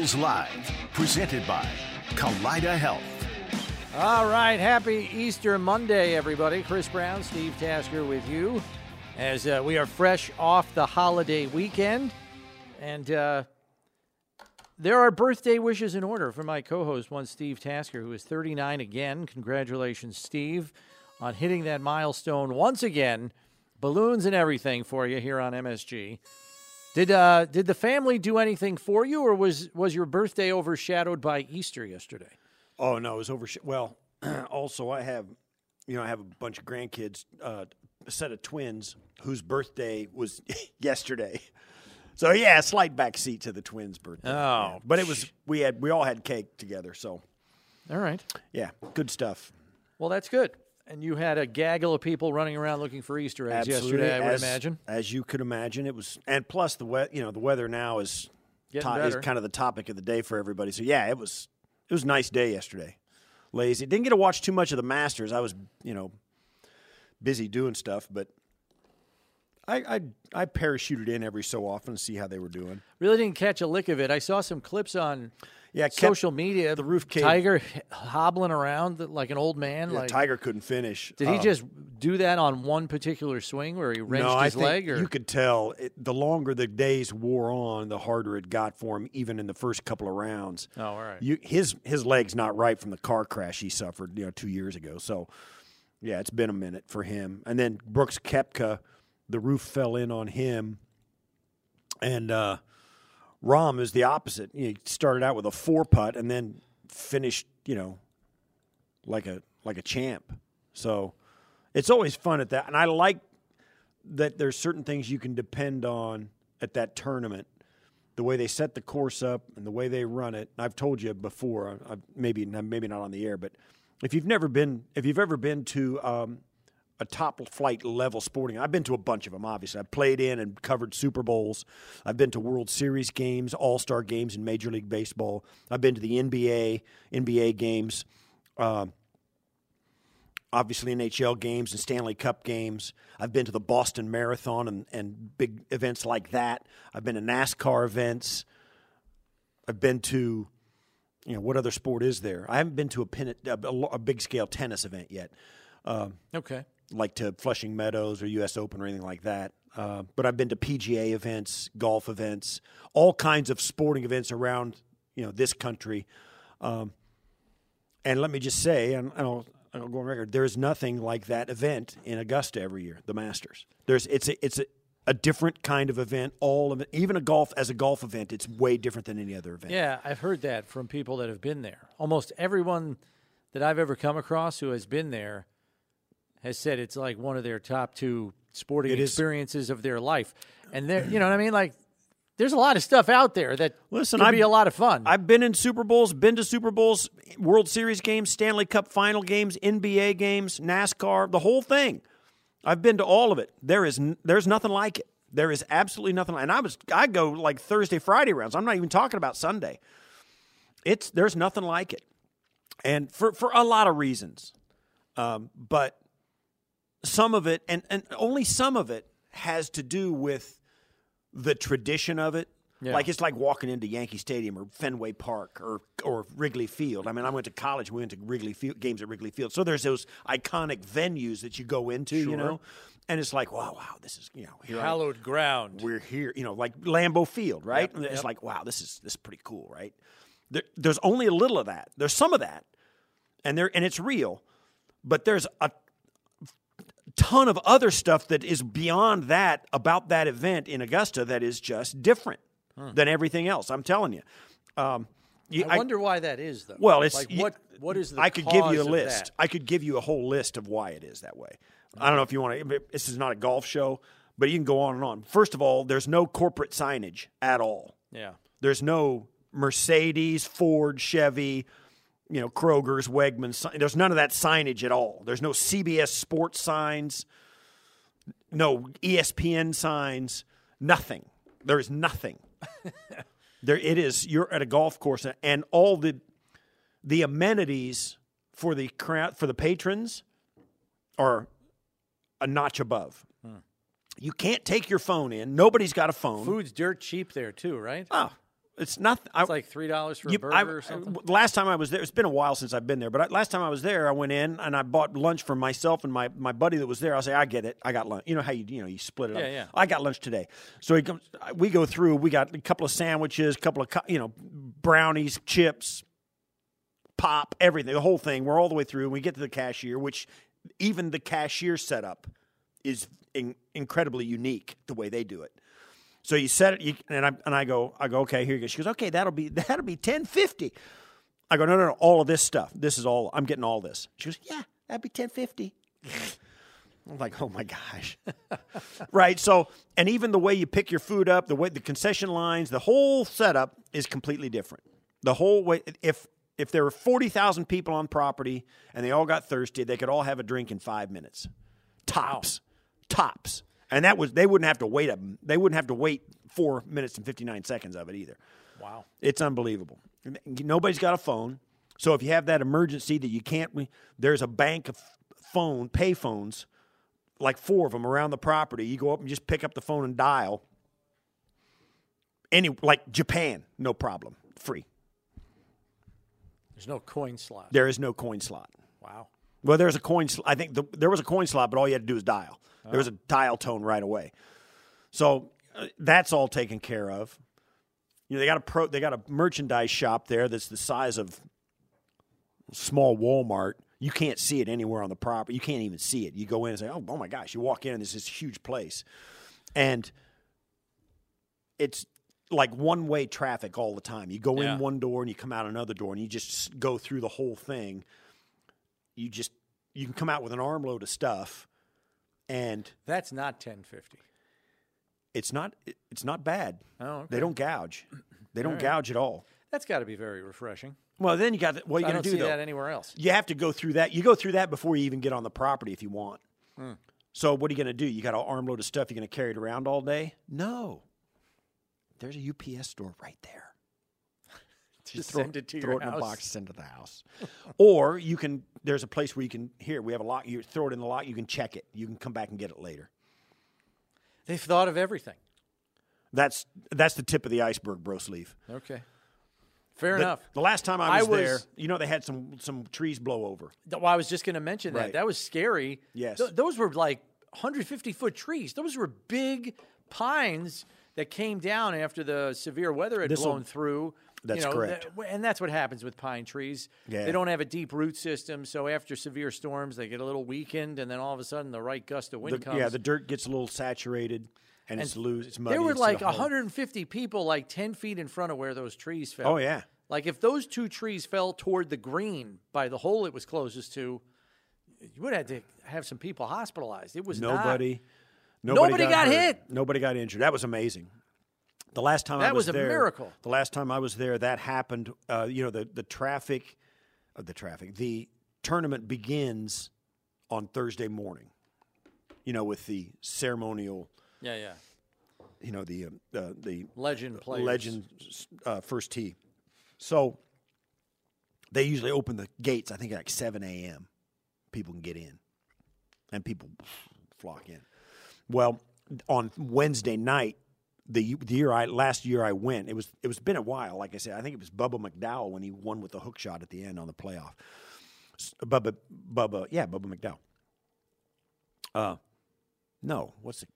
Bills Live, presented by Kaleida Health. All right, happy Easter Monday, everybody. Chris Brown, Steve Tasker with you as uh, we are fresh off the holiday weekend. And uh, there are birthday wishes in order for my co host, one Steve Tasker, who is 39 again. Congratulations, Steve, on hitting that milestone once again. Balloons and everything for you here on MSG. Did uh, did the family do anything for you, or was was your birthday overshadowed by Easter yesterday? Oh no, it was over. Well, also I have, you know, I have a bunch of grandkids, uh, a set of twins whose birthday was yesterday. So yeah, a slight backseat to the twins' birthday. Oh, Yeah. but it was we had we all had cake together. So All right. yeah, good stuff. Well, that's good. And you had a gaggle of people running around looking for Easter eggs yesterday, I would as, imagine. as you could imagine, it was, and plus the we- you know the weather now is to- is kind of the topic of the day for everybody. So yeah, it was it was a nice day yesterday. Lazy, didn't get to watch too much of the Masters. I was you know busy doing stuff, but I I, I parachuted in every so often to see how they were doing. Really didn't catch a lick of it. I saw some clips on Yeah, social media. the roof cave- Tiger hobbling around like an old man. Yeah, like, Tiger couldn't finish. did he Uh, just do that on one particular swing where he wrenched no, I his think leg? Or you could tell it, the longer the days wore on, the harder it got for him, even in the first couple of rounds. Oh, all right. You, his his leg's not right from the car crash he suffered, you know, two years ago. So, yeah, it's been a minute for him. And then Brooks Koepka, the roof fell in on him, and uh, Rahm is the opposite. He started out with a four putt and then finished, you know, like a like a champ. So, it's always fun at that, and I like that there's certain things you can depend on at that tournament the way they set the course up and the way they run it. I've told you before, i maybe maybe not on the air, but if you've never been, if you've ever been to um, a top flight level sporting, I've been to a bunch of them. Obviously, I've played in and covered Super Bowls. I've been to World Series games, All Star games in Major League Baseball. I've been to the NBA, NBA games. Um, obviously NHL games and Stanley Cup games. I've been to the Boston Marathon and, and big events like that. I've been to NASCAR events. I've been to, you know, what other sport is there? I haven't been to a, pin, a, a big scale tennis event yet, okay. Like to Flushing Meadows or U.S. Open or anything like that. Uh, but I've been to PGA events, golf events, all kinds of sporting events around, you know, this country. Um, and let me just say, and I'll, I'll go on record, there is nothing like that event in Augusta every year, the Masters. There's it's a, it's a, a different kind of event. All of it, even a golf as a golf event, it's way different than any other event. Yeah, I've heard that from people that have been there. Almost everyone that I've ever come across who has been there has said it's like one of their top two sporting It is. experiences of their life. And there, you know what I mean? Like, there's a lot of stuff out there that Listen, could I've- be a lot of fun. I've been in Super Bowls, been to Super Bowls, World Series games, Stanley Cup final games, NBA games, NASCAR, the whole thing. I've been to all of it. There is there's nothing like it. There is absolutely nothing. Like, and I was I go like Thursday, Friday rounds. I'm not even talking about Sunday. It's there's nothing like it, and for for a lot of reasons, um, but some of it and and only some of it has to do with the tradition of it. Yeah. Like it's like walking into Yankee Stadium or Fenway Park or or Wrigley Field. I mean, I went to college. We went to Wrigley Field games at Wrigley Field. So there's those iconic venues that you go into, you know, and it's like, wow, wow, this is you know, here I- Hallowed ground. we're here, you know, like Lambeau Field, right? Yep, it's yep. like, wow, this is this is pretty cool, right? There, there's only a little of that. There's some of that, and there and it's real, but there's a ton of other stuff that is beyond that about that event in Augusta that is just different than everything else. I'm telling you. Um, you I wonder why that is, though. well, it's like you- what what is the I could give you a list. that? I could give you a whole list of why it is that way. I don't know if you want to. This is not a golf show, but you can go on and on. First of all, there's no corporate signage at all. Yeah. There's no Mercedes, Ford, Chevy, you know, Kroger's, Wegmans. There's none of that signage at all. There's no CBS sports signs, no ESPN signs, nothing. There is nothing. there it is. You're at a golf course and all the the amenities for the crowd for the patrons are a notch above. Hmm. You can't take your phone in. Nobody's got a phone. Food's dirt cheap there too, right? Oh, it's not. I, It's like three dollars for a burger I- or something. I- last time I was there, it's been a while since I've been there. But I, last time I was there, I went in and I bought lunch for myself and my, my buddy that was there. I say, I get it. I got lunch. You know how you you know you split it up. Yeah, yeah. I got lunch today. So he comes. We go through. We got a couple of sandwiches, a couple of you know brownies, chips, pop, everything, the whole thing. We're all the way through. And we get to the cashier, which even the cashier setup is in, incredibly unique the way they do it. So you set it, you, and I and I go, I go, okay, here you go. She goes, okay, that'll be that'll be ten fifty. I go, no, no, no, all of this stuff. This is all. I'm getting all this. She goes, yeah, that'd be ten fifty. I'm like, oh my gosh, right? So, and even the way you pick your food up, the way the concession lines, the whole setup is completely different. The whole way, if if there were forty thousand people on property and they all got thirsty, they could all have a drink in five minutes, tops, tops. And that was they wouldn't have to wait a they wouldn't have to wait four minutes and fifty nine seconds of it either. Wow. It's unbelievable. Nobody's got a phone. So if you have that emergency that you can't, there's a bank of phone, pay phones, like four of them around the property. You go up and just pick up the phone and dial. Any, like Japan, no problem, free. There's no coin slot. There is no coin slot. Wow. Well, there's a coin. Sl- I think the, there was a coin slot, but all you had to do was dial. There was a dial tone right away. So uh, that's all taken care of. You know, they got a pro. They got a merchandise shop there that's the size of small Walmart. You can't see it anywhere on the property. You can't even see it. You go in and say, "Oh, oh my gosh!" You walk in and there's this huge place, and it's like one way traffic all the time. You go Yeah. in one door and you come out another door, and you just go through the whole thing you just you can come out with an armload of stuff and That's not ten fifty. it's not it's not bad Oh, okay. they don't gouge they don't gouge at all That's got to be very refreshing. well then you got the, what are you I going don't to do see though that anywhere else. you have to go through that you go through that before you even get on the property if you want Hmm. so what are you going to do you got an armload of stuff you're going to carry it around all day no there's a ups store right there Just throw, send it to throw your it in house. a box, send it to the house. or you can. There's a place where you can. Here, we have a lock. You throw it in the lock. You can check it. You can come back and get it later. They've thought of everything. That's that's the tip of the iceberg, bro sleeve. Okay. Fair The, enough. the last time I I was, there, you know, they had some some trees blow over. Well, I was just going to mention that. Right. That was scary. Yes. Th- those were like 150 foot trees. Those were big pines that came down after the severe weather had This'll- blown through. That's you know, correct. that- and that's what happens with pine trees. Yeah. They don't have a deep root system, so after severe storms, they get a little weakened, and then all of a sudden, the right gust of wind The- comes. yeah, the dirt gets a little saturated and, it's loose. It's muddy. there were like 150 people, like 10 feet in front of where those trees fell. Oh yeah, Like if those two trees fell toward the green by the hole it was closest to, you would have to have some people hospitalized. It was not- nobody. Nobody got hurt. hit. Nobody got injured. That was amazing. The last time I was, was a there, miracle. The last time I was there, that happened. Uh, you know, the the traffic, uh, the traffic. The tournament begins on Thursday morning. You know, with the ceremonial. yeah, yeah. You know, the uh, uh, the Legend players. legend uh, first tee. So they usually open the gates. I think at like seven a.m. People can get in, and people flock in. Well, on Wednesday night, the the year I last year I went, it was it was been a while. Like I said, I think it was Bubba McDowell when he won with the hook shot at the end on the playoff. Bubba Bubba yeah Bubba McDowell. Uh, no, what's it?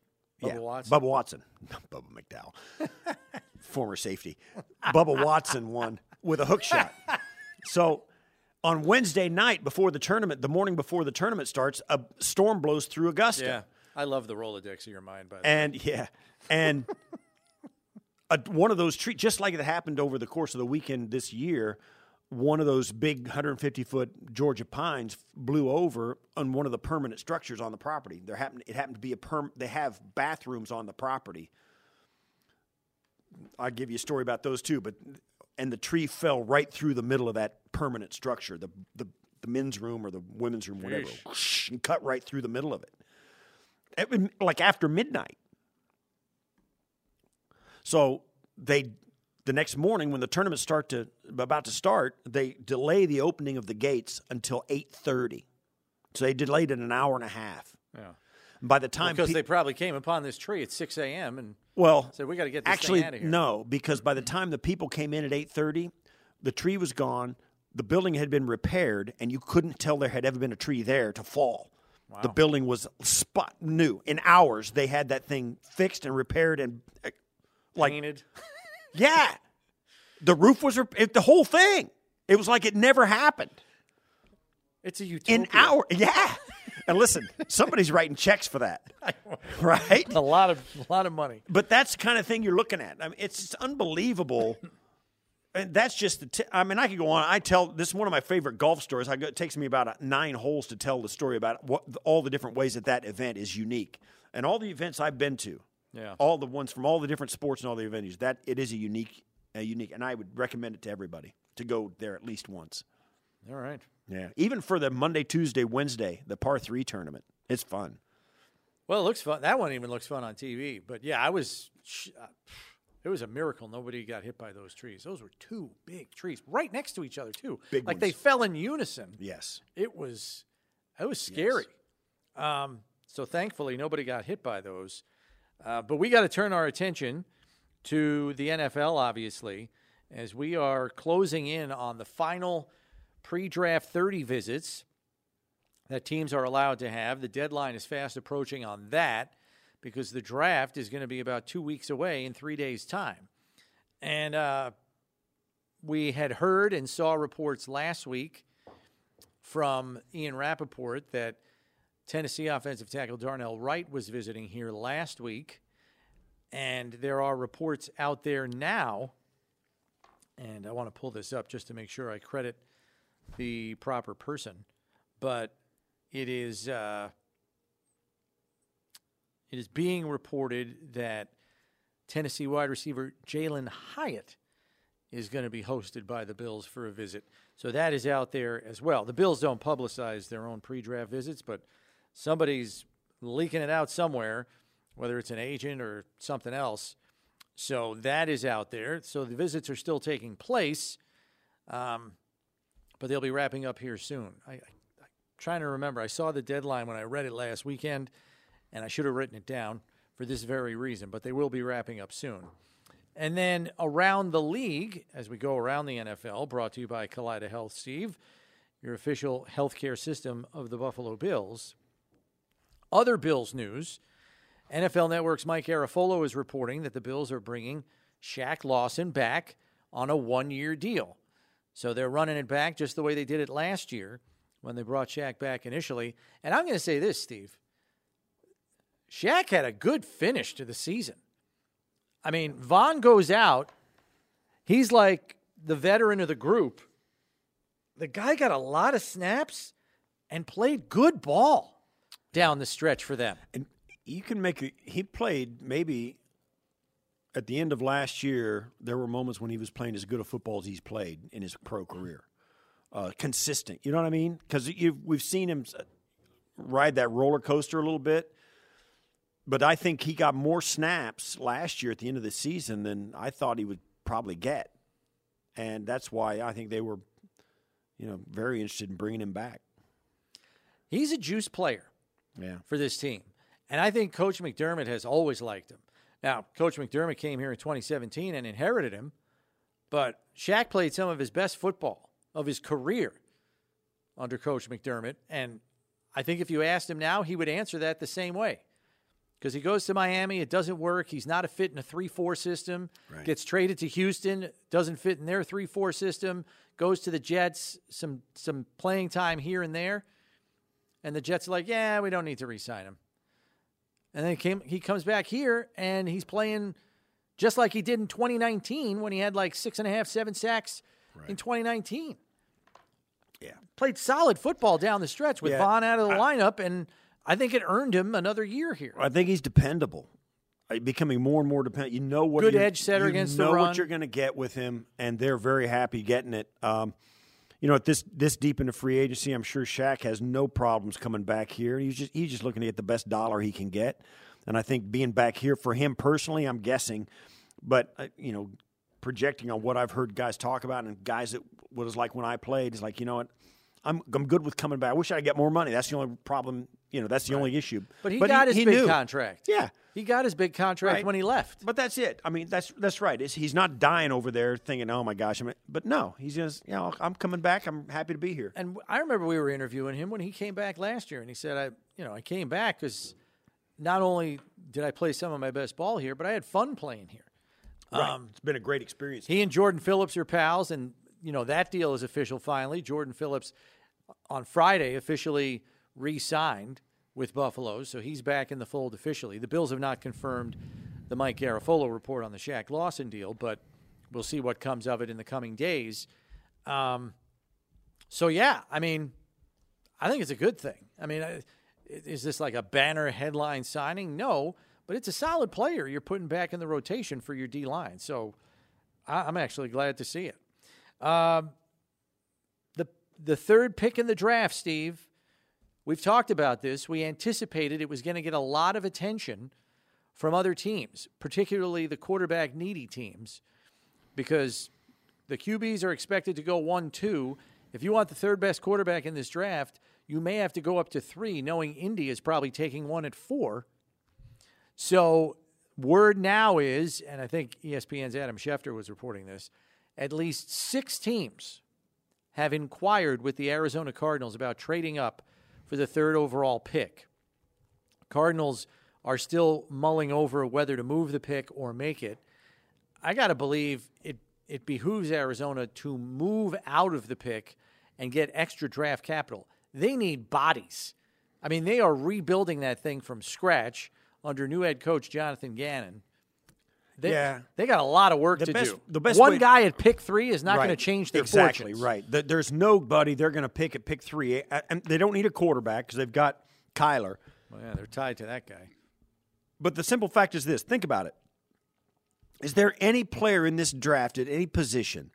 Bubba yeah, Watson? Bubba Watson, Bubba McDowell, former safety. Bubba Watson won with a hook shot. So on Wednesday night before the tournament, the morning before the tournament starts, a storm blows through Augusta. Yeah. I love the Rolodex of your mind, by the way. And yeah, and a, one of those trees, just like it happened over the course of the weekend this year, one of those big 150 foot Georgia pines blew over on one of the permanent structures on the property. There happened it happened to be a perm. They have bathrooms on the property. I'll give you a story about those too, but and the tree fell right through the middle of that permanent structure, the the, the men's room or the women's room, whatever, and cut right through the middle of it. It like after midnight. So they the next morning when the tournament start to about to start, they delay the opening of the gates until eight thirty. So they delayed it an hour and a half. yeah. By the time because pe- they probably came upon this tree at 6 a.m. and well, said, "We got to get this actually thing out of here." no, because by the time the people came in at eight thirty, the tree was gone. The building had been repaired, and you couldn't tell there had ever been a tree there to fall. Wow. The building was spot new. In hours, they had that thing fixed and repaired, and like painted. yeah, the roof was it, the whole thing. It was like it never happened. It's a utopia. In hour, yeah. And listen, somebody's writing checks for that, right? a lot of a lot of money. But that's the kind of thing you're looking at. I mean, it's, it's unbelievable. And that's just the. T- I mean, I could go on. I tell this is one of my favorite golf stories. I go, it takes me about uh, nine holes to tell the story about what all the different ways that that event is unique, and all the events I've been to. Yeah. All the ones from all the different sports and all the venues. That it is a unique, a unique, and I would recommend it to everybody to go there at least once. All right. Yeah. Even for the Monday, Tuesday, Wednesday, the par three tournament, it's fun. Well, it looks fun. That one even looks fun on TV. But yeah, I was. sh- uh, It was a miracle nobody got hit by those trees. Those were two big trees right next to each other too. Big like they fell in unison. Yes. It was it was scary. Um, so thankfully nobody got hit by those. Uh, but we got to turn our attention to the NFL, obviously, as we are closing in on the final pre-draft 30 visits that teams are allowed to have. The deadline is fast approaching on that because the draft is going to be about two weeks away in three days' time. And uh, we had heard and saw reports last week from Ian Rapoport that Tennessee offensive tackle Darnell Wright was visiting here last week. And there are reports out there now, and I want to pull this up just to make sure I credit the proper person, but it is uh, it is being reported that Tennessee wide receiver Jalin Hyatt is going to be hosted by the Bills for a visit. So that is out there as well. The Bills don't publicize their own pre-draft visits, but somebody's leaking it out somewhere, whether it's an agent or something else. So that is out there. So the visits are still taking place, um, but they'll be wrapping up here soon. I, I, I'm trying to remember. I saw the deadline when I read it last weekend, and I should have written it down for this very reason, but they will be wrapping up soon. And then around the league, as we go around the NFL, brought to you by Kaleida Health, Steve, your official healthcare system of the Buffalo Bills. Other Bills news NFL Network's Mike Garafolo is reporting that the Bills are bringing Shaq Lawson back on a one year deal. So they're running it back just the way they did it last year when they brought Shaq back initially. And I'm going to say this, Steve. Shaq had a good finish to the season. I mean, Vaughn goes out. He's like the veteran of the group. The guy got a lot of snaps and played good ball down the stretch for them. And you can make a, he played maybe at the end of last year. There were moments when he was playing as good a football as he's played in his pro career. Uh, consistent, you know what I mean? Because we've seen him uh, ride that roller coaster a little bit. But I think he got more snaps last year at the end of the season than I thought he would probably get, and that's why I think they were, you know, very interested in bringing him back. He's a juice player. Yeah. for this team. And I think Coach McDermott has always liked him. Now, Coach McDermott came here in 2017 and inherited him, but Shaq played some of his best football of his career under Coach McDermott. And I think if you asked him now, he would answer that the same way. Because he goes to Miami, it doesn't work. He's not a fit in a 3 4 system. Right. Gets traded to Houston, doesn't fit in their 3 4 system. Goes to the Jets, some, some playing time here and there. And the Jets are like, yeah, we don't need to re-sign him. And then he came, he comes back here and he's playing just like he did in 2019 when he had like six and a half, seven sacks in 2019. Yeah. Played solid football down the stretch with Yeah, Vaughn out of the lineup, and I think it earned him another year here. I think he's dependable. Becoming more and more dependent. You know what Good you're- edge setter you against the know run. what you're going to get with him, and they're very happy getting it. Um, you know, at this this deep into free agency, I'm sure Shaq has no problems coming back here. He's just he's just looking to get the best dollar he can get, and I think being back here for him personally, I'm guessing, but uh, you know, projecting on what I've heard guys talk about and guys that what it's like when I played is like you know what, I'm I'm good with coming back. I wish I would get more money. That's the only problem. You know, that's the only issue. But he got his he big knew. contract. Yeah. He got his big contract Right. when he left. But that's it. I mean, that's that's right. It's, he's not dying over there thinking, "Oh my gosh." I mean, but no, he's just, you know, I'm coming back. I'm happy to be here. And I remember we were interviewing him when he came back last year, and he said, "I, you know, I came back because not only did I play some of my best ball here, but I had fun playing here." Right. Um, it's been a great experience. He and Jordan Phillips are pals, and you know that deal is official. Finally, Jordan Phillips on Friday officially re-signed with Buffalo, so he's back in the fold officially. The Bills have not confirmed the Mike Garafolo report on the Shaq Lawson deal, but we'll see what comes of it in the coming days. Um, so yeah, I mean, I think it's a good thing. I mean, is this like a banner headline signing? No, but it's a solid player you're putting back in the rotation for your D line. So I'm actually glad to see it. Um, the the third pick in the draft, Steve. We've talked about this. We anticipated it was going to get a lot of attention from other teams, particularly the quarterback needy teams, because the QBs are expected to go one two. If you want the third best quarterback in this draft, you may have to go up to three, knowing Indy is probably taking one at four. So, word now is, and I think ESPN's Adam Schefter was reporting this, at least six teams have inquired with the Arizona Cardinals about trading up for the third overall pick. Cardinals are still mulling over whether to move the pick or make it. I got to believe it it behooves Arizona to move out of the pick and get extra draft capital. They need bodies. I mean, they are rebuilding that thing from scratch under new head coach Jonathan Gannon. They, Yeah. they got a lot of work The to best- do. the best One way- guy at pick three is not going to change their exactly fortunes. right. Th- There's nobody they're going to pick at pick three, and they don't need a quarterback because they've got Kyler. Well, yeah, they're tied to that guy. But the simple fact is this: think about it. Is there any player in this draft at any position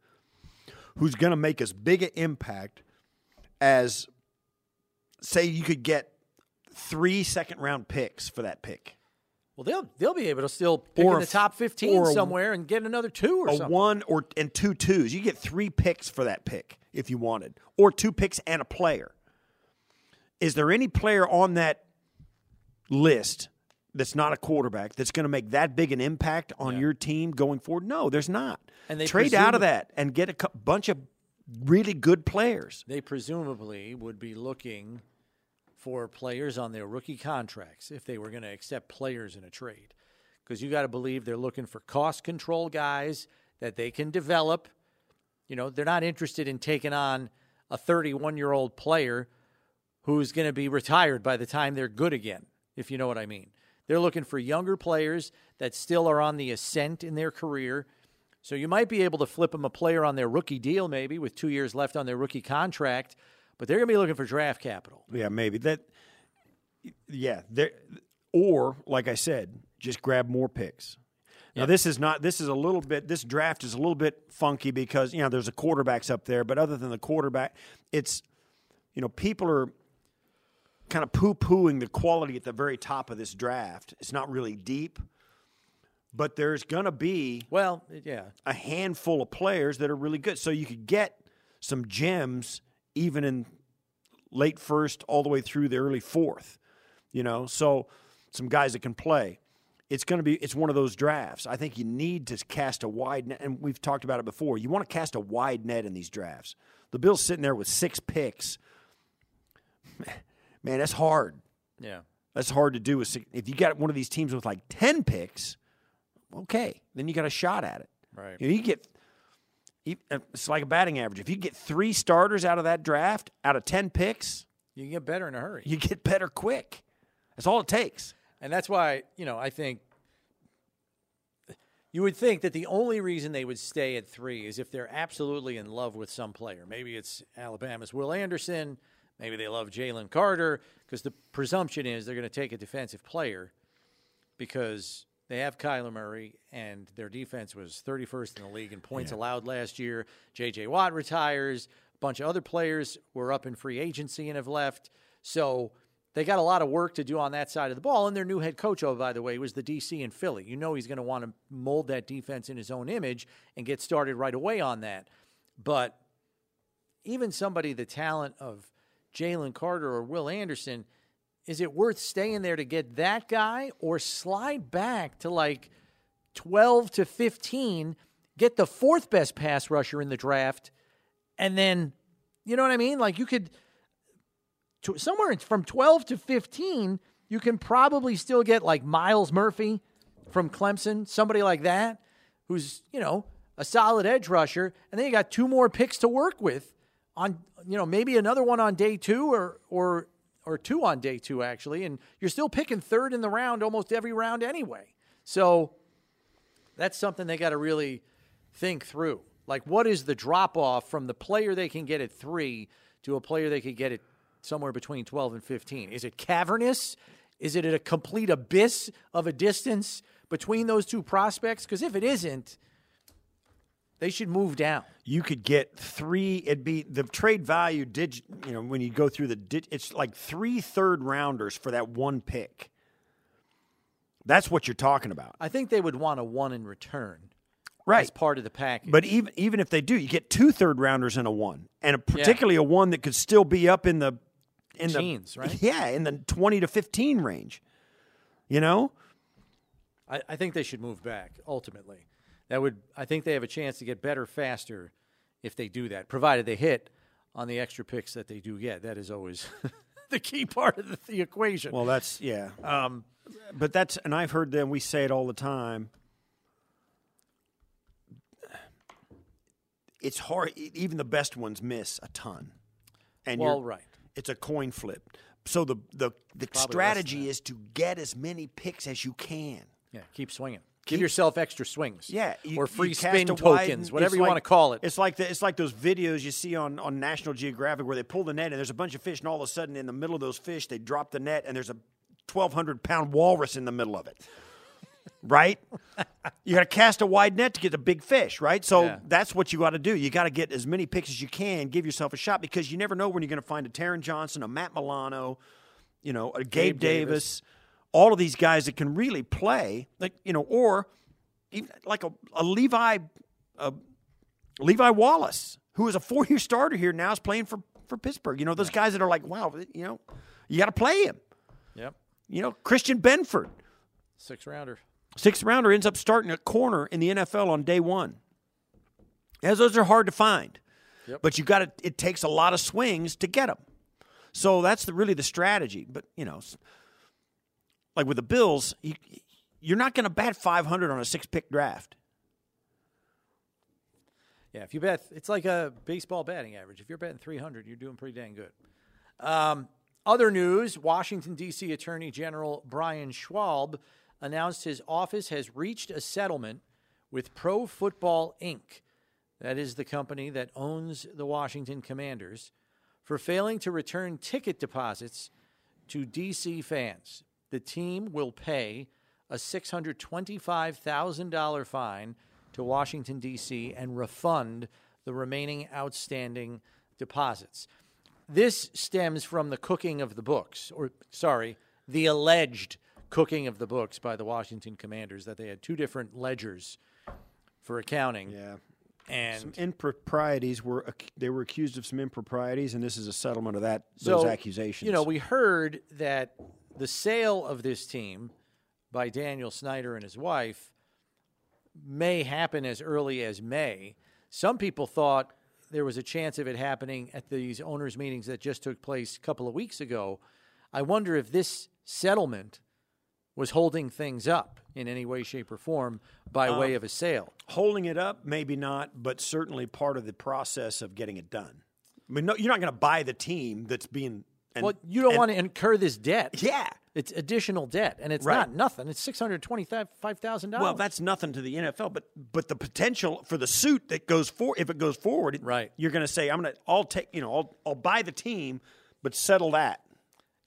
who's going to make as big an impact as, say, you could get three second round picks for that pick? Well, they'll they'll be able to still pick Or in the top fifteen somewhere and get another two or a something. one or and two twos. You get three picks for that pick if you wanted, or two picks and a player. Is there any player on that list that's not a quarterback that's going to make that big an impact on your team going forward? No, there's not. And they trade out of that and get a bunch of really good players. They presumably would be looking for players on their rookie contracts if they were going to accept players in a trade. Because you got to believe they're looking for cost control guys that they can develop. You know, they're not interested in taking on a 31 year old player who's going to be retired by the time they're good again, if you know what I mean. They're looking for younger players that still are on the ascent in their career. So you might be able to flip them a player on their rookie deal, maybe with two years left on their rookie contract, but they're going to be looking for draft capital. Yeah, maybe that. Yeah, there. Or like I said, just grab more picks. Now this is not. This is a little bit. This draft is a little bit funky because you know there's a quarterbacks up there, but other than the quarterback, it's you know people are kind of poo pooing the quality at the very top of this draft. It's not really deep, but there's gonna be Well, yeah. a handful of players that are really good. So you could get some gems even in late first all the way through the early fourth. You know, so some guys that can play. It's going to be it's one of those drafts. I think you need to cast a wide net and we've talked about it before. You want to cast a wide net in these drafts. The Bills sitting there with 6 picks. Man, that's hard. Yeah. That's hard to do with six- if you got one of these teams with like 10 picks, okay, then you got a shot at it. Right. You, know, you get Uh, it's like a batting average. If you get three starters out of that draft, out of ten picks, You can get better in a hurry. you get better quick. That's all it takes. And that's why, you know, I think you would think that the only reason they would stay at three is if they're absolutely in love with some player. Maybe it's Alabama's Will Anderson. Maybe they love Jalen Carter because the presumption is they're going to take a defensive player because they have Kyler Murray and their defense was 31st in the league in points allowed last year. J.J. Watt retires. A bunch of other players were up in free agency and have left. So they got a lot of work to do on that side of the ball. And their new head coach, oh, by the way, was the DC in Philly. You know he's going to want to mold that defense in his own image and get started right away on that. But even somebody the talent of Jalen Carter or Will Anderson, is it worth staying there to get that guy or slide back to like 12 to 15, get the fourth best pass rusher in the draft, and then, you know what I mean? Like you could, somewhere from 12 to 15, you can probably still get like Myles Murphy from Clemson, somebody like that, who's, you know, a solid edge rusher. And then you got two more picks to work with on, you know, maybe another one on day two or, or, or two on day two, actually. And you're still picking third in the round almost every round anyway. So that's something they got to really think through. Like, what is the drop off from the player they can get at three to a player they could get at somewhere between 12 and 15? Is it cavernous? Is it a complete abyss of a distance between those two prospects? Because if it isn't, they should move down. You could get three. It'd be the trade value. Did you know when you go through the? It's like three third rounders for that one pick. That's what you're talking about. I think they would want a one in return. Right. As part of the package. But even even if they do, you get two third rounders and a one. And a, particularly yeah. a one that could still be up in the in Teens, the right? Yeah, in the twenty to fifteen range. You know? I, I think they should move back, ultimately. That would I think they have a chance to get better faster if they do that, provided they hit on the extra picks that they do get. That is always the key part of the, the equation. Well, that's yeah. Um, but that's and I've heard them. We say it all the time. It's hard. Even the best ones miss a ton. And well, right. It's a coin flip. So the the the Probably strategy is to get as many picks as you can. Yeah, keep swinging. Give yourself extra swings. Yeah, you, or free spin tokens, whatever you like, want to call it. It's like the, it's like those videos you see on, on National Geographic where they pull the net and there's a bunch of fish, and all of a sudden in the middle of those fish they drop the net and there's a 1,200 pound walrus in the middle of it. right? you got to cast a wide net to get the big fish, right? So Yeah. that's what you got to do. You got to get as many picks as you can, give yourself a shot because you never know when you're going to find a Taron Johnson, a Matt Milano, you know, a Gabe, Gabe Davis. Davis. All of these guys that can really play, like you know, or even like a, a Levi, a Levi Wallace, who is a four-year starter here now, is playing for for Pittsburgh. You know, those guys that are like, wow, you know, you got to play him. Yep. You know, Christian Benford, Six rounder. six rounder, ends up starting at corner in the NFL on day one. As those are hard to find, Yep. but you got to. It takes a lot of swings to get them. So that's the, really the strategy. But you know, like with the Bills, you, you're not going to bat 500 on a six-pick draft. Yeah, if you bet, it's like a baseball batting average. If you're betting 300, you're doing pretty dang good. Um, other news Washington, D.C. Attorney General Brian Schwalb announced his office has reached a settlement with Pro Football Inc., that is the company that owns the Washington Commanders, for failing to return ticket deposits to D.C. fans. The team will pay a $625,000 fine to Washington, D.C., and refund the remaining outstanding deposits. This stems from the cooking of the books, or sorry, the alleged cooking of the books by the Washington Commanders, that they had two different ledgers for accounting. Yeah. And Some improprieties were they were accused of some improprieties, and this is a settlement of that so, those accusations. You know, we heard that the sale of this team by Daniel Snyder and his wife may happen as early as May. Some people thought there was a chance of it happening at these owners' meetings that just took place a couple of weeks ago. I wonder if this settlement was holding things up in any way, shape, or form by um, way of a sale. holding it up, maybe not, but certainly part of the process of getting it done. I mean, no, you're not going to buy the team that's being. And, Well, you don't and- want to incur this debt. Yeah. It's additional debt, and it's Right. not nothing. It's six hundred twenty-five thousand dollars. Well, that's nothing to the NFL, but but the potential for the suit that goes for if it goes forward, it- Right. You're going to say, I'm going to, I'll take, you know, I'll, I'll buy the team, but settle that,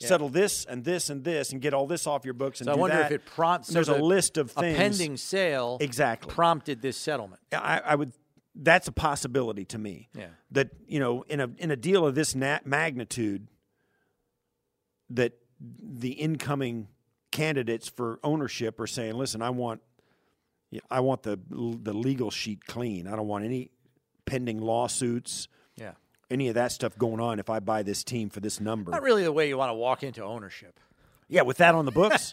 settle this and this and this, and get all this off your books. And So I wonder that. if it prompts. There's so a list of things. A pending sale Exactly. prompted this settlement. I, I would. That's a possibility to me. Yeah. That you know, in a in a deal of this na- magnitude, that the incoming candidates for ownership are saying, "Listen, I want, I want the the legal sheet clean. I don't want any pending lawsuits." Yeah. any of that stuff going on if I buy this team for this number. Not really the way you want to walk into ownership. Yeah, with that on the books.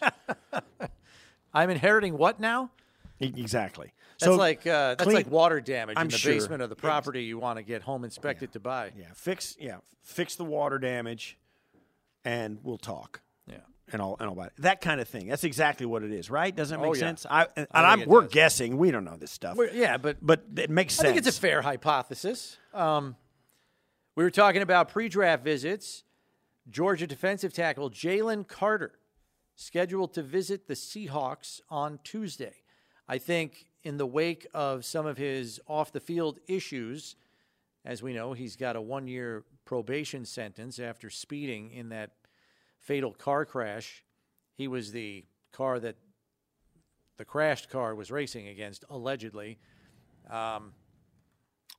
I'm inheriting what now? Exactly. That's so like uh, that's clean- like water damage I'm in the sure. basement of the property you want to get home inspected to buy. yeah, fix yeah, fix the water damage, and we'll talk. Yeah. and all and all about it. That kind of thing. That's exactly what it is, right? Doesn't that make Oh, yeah. sense? I and, and I'm, we're does. guessing. We don't know this stuff, Well, yeah, but but it makes sense. I think it's a fair hypothesis. Um, we were talking about pre-draft visits. Georgia defensive tackle Jalen Carter scheduled to visit the Seahawks on Tuesday. I think in the wake of some of his off-the-field issues, as we know, he's got a one-year probation sentence after speeding in that fatal car crash. He was the car that the crashed car was racing against, allegedly. Um,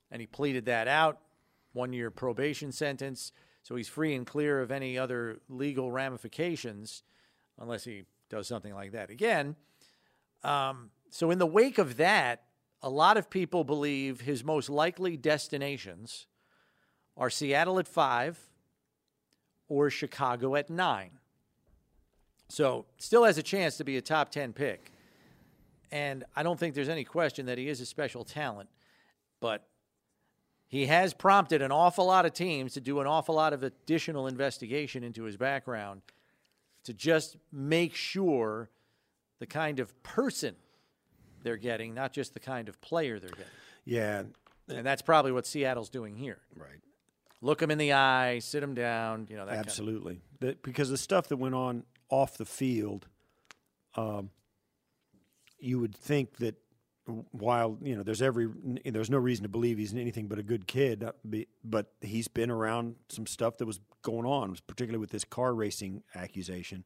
and he pleaded that out, one year probation sentence. So he's free and clear of any other legal ramifications unless he does something like that again. Um, so, in the wake of that, a lot of people believe his most likely destinations are Seattle at five or Chicago at nine. So, still has a chance to be a top 10 pick. And I don't think there's any question that he is a special talent, but he has prompted an awful lot of teams to do an awful lot of additional investigation into his background to just make sure the kind of person they're getting, not just the kind of player they're getting. yeah, And that's probably what Seattle's doing here. right. Look him in the eye, sit him down, you know, that Absolutely. That because the stuff that went on off the field, um, you would think that while you know there's every there's no reason to believe he's anything but a good kid, uh, but he's been around some stuff that was going on, particularly with this car racing accusation.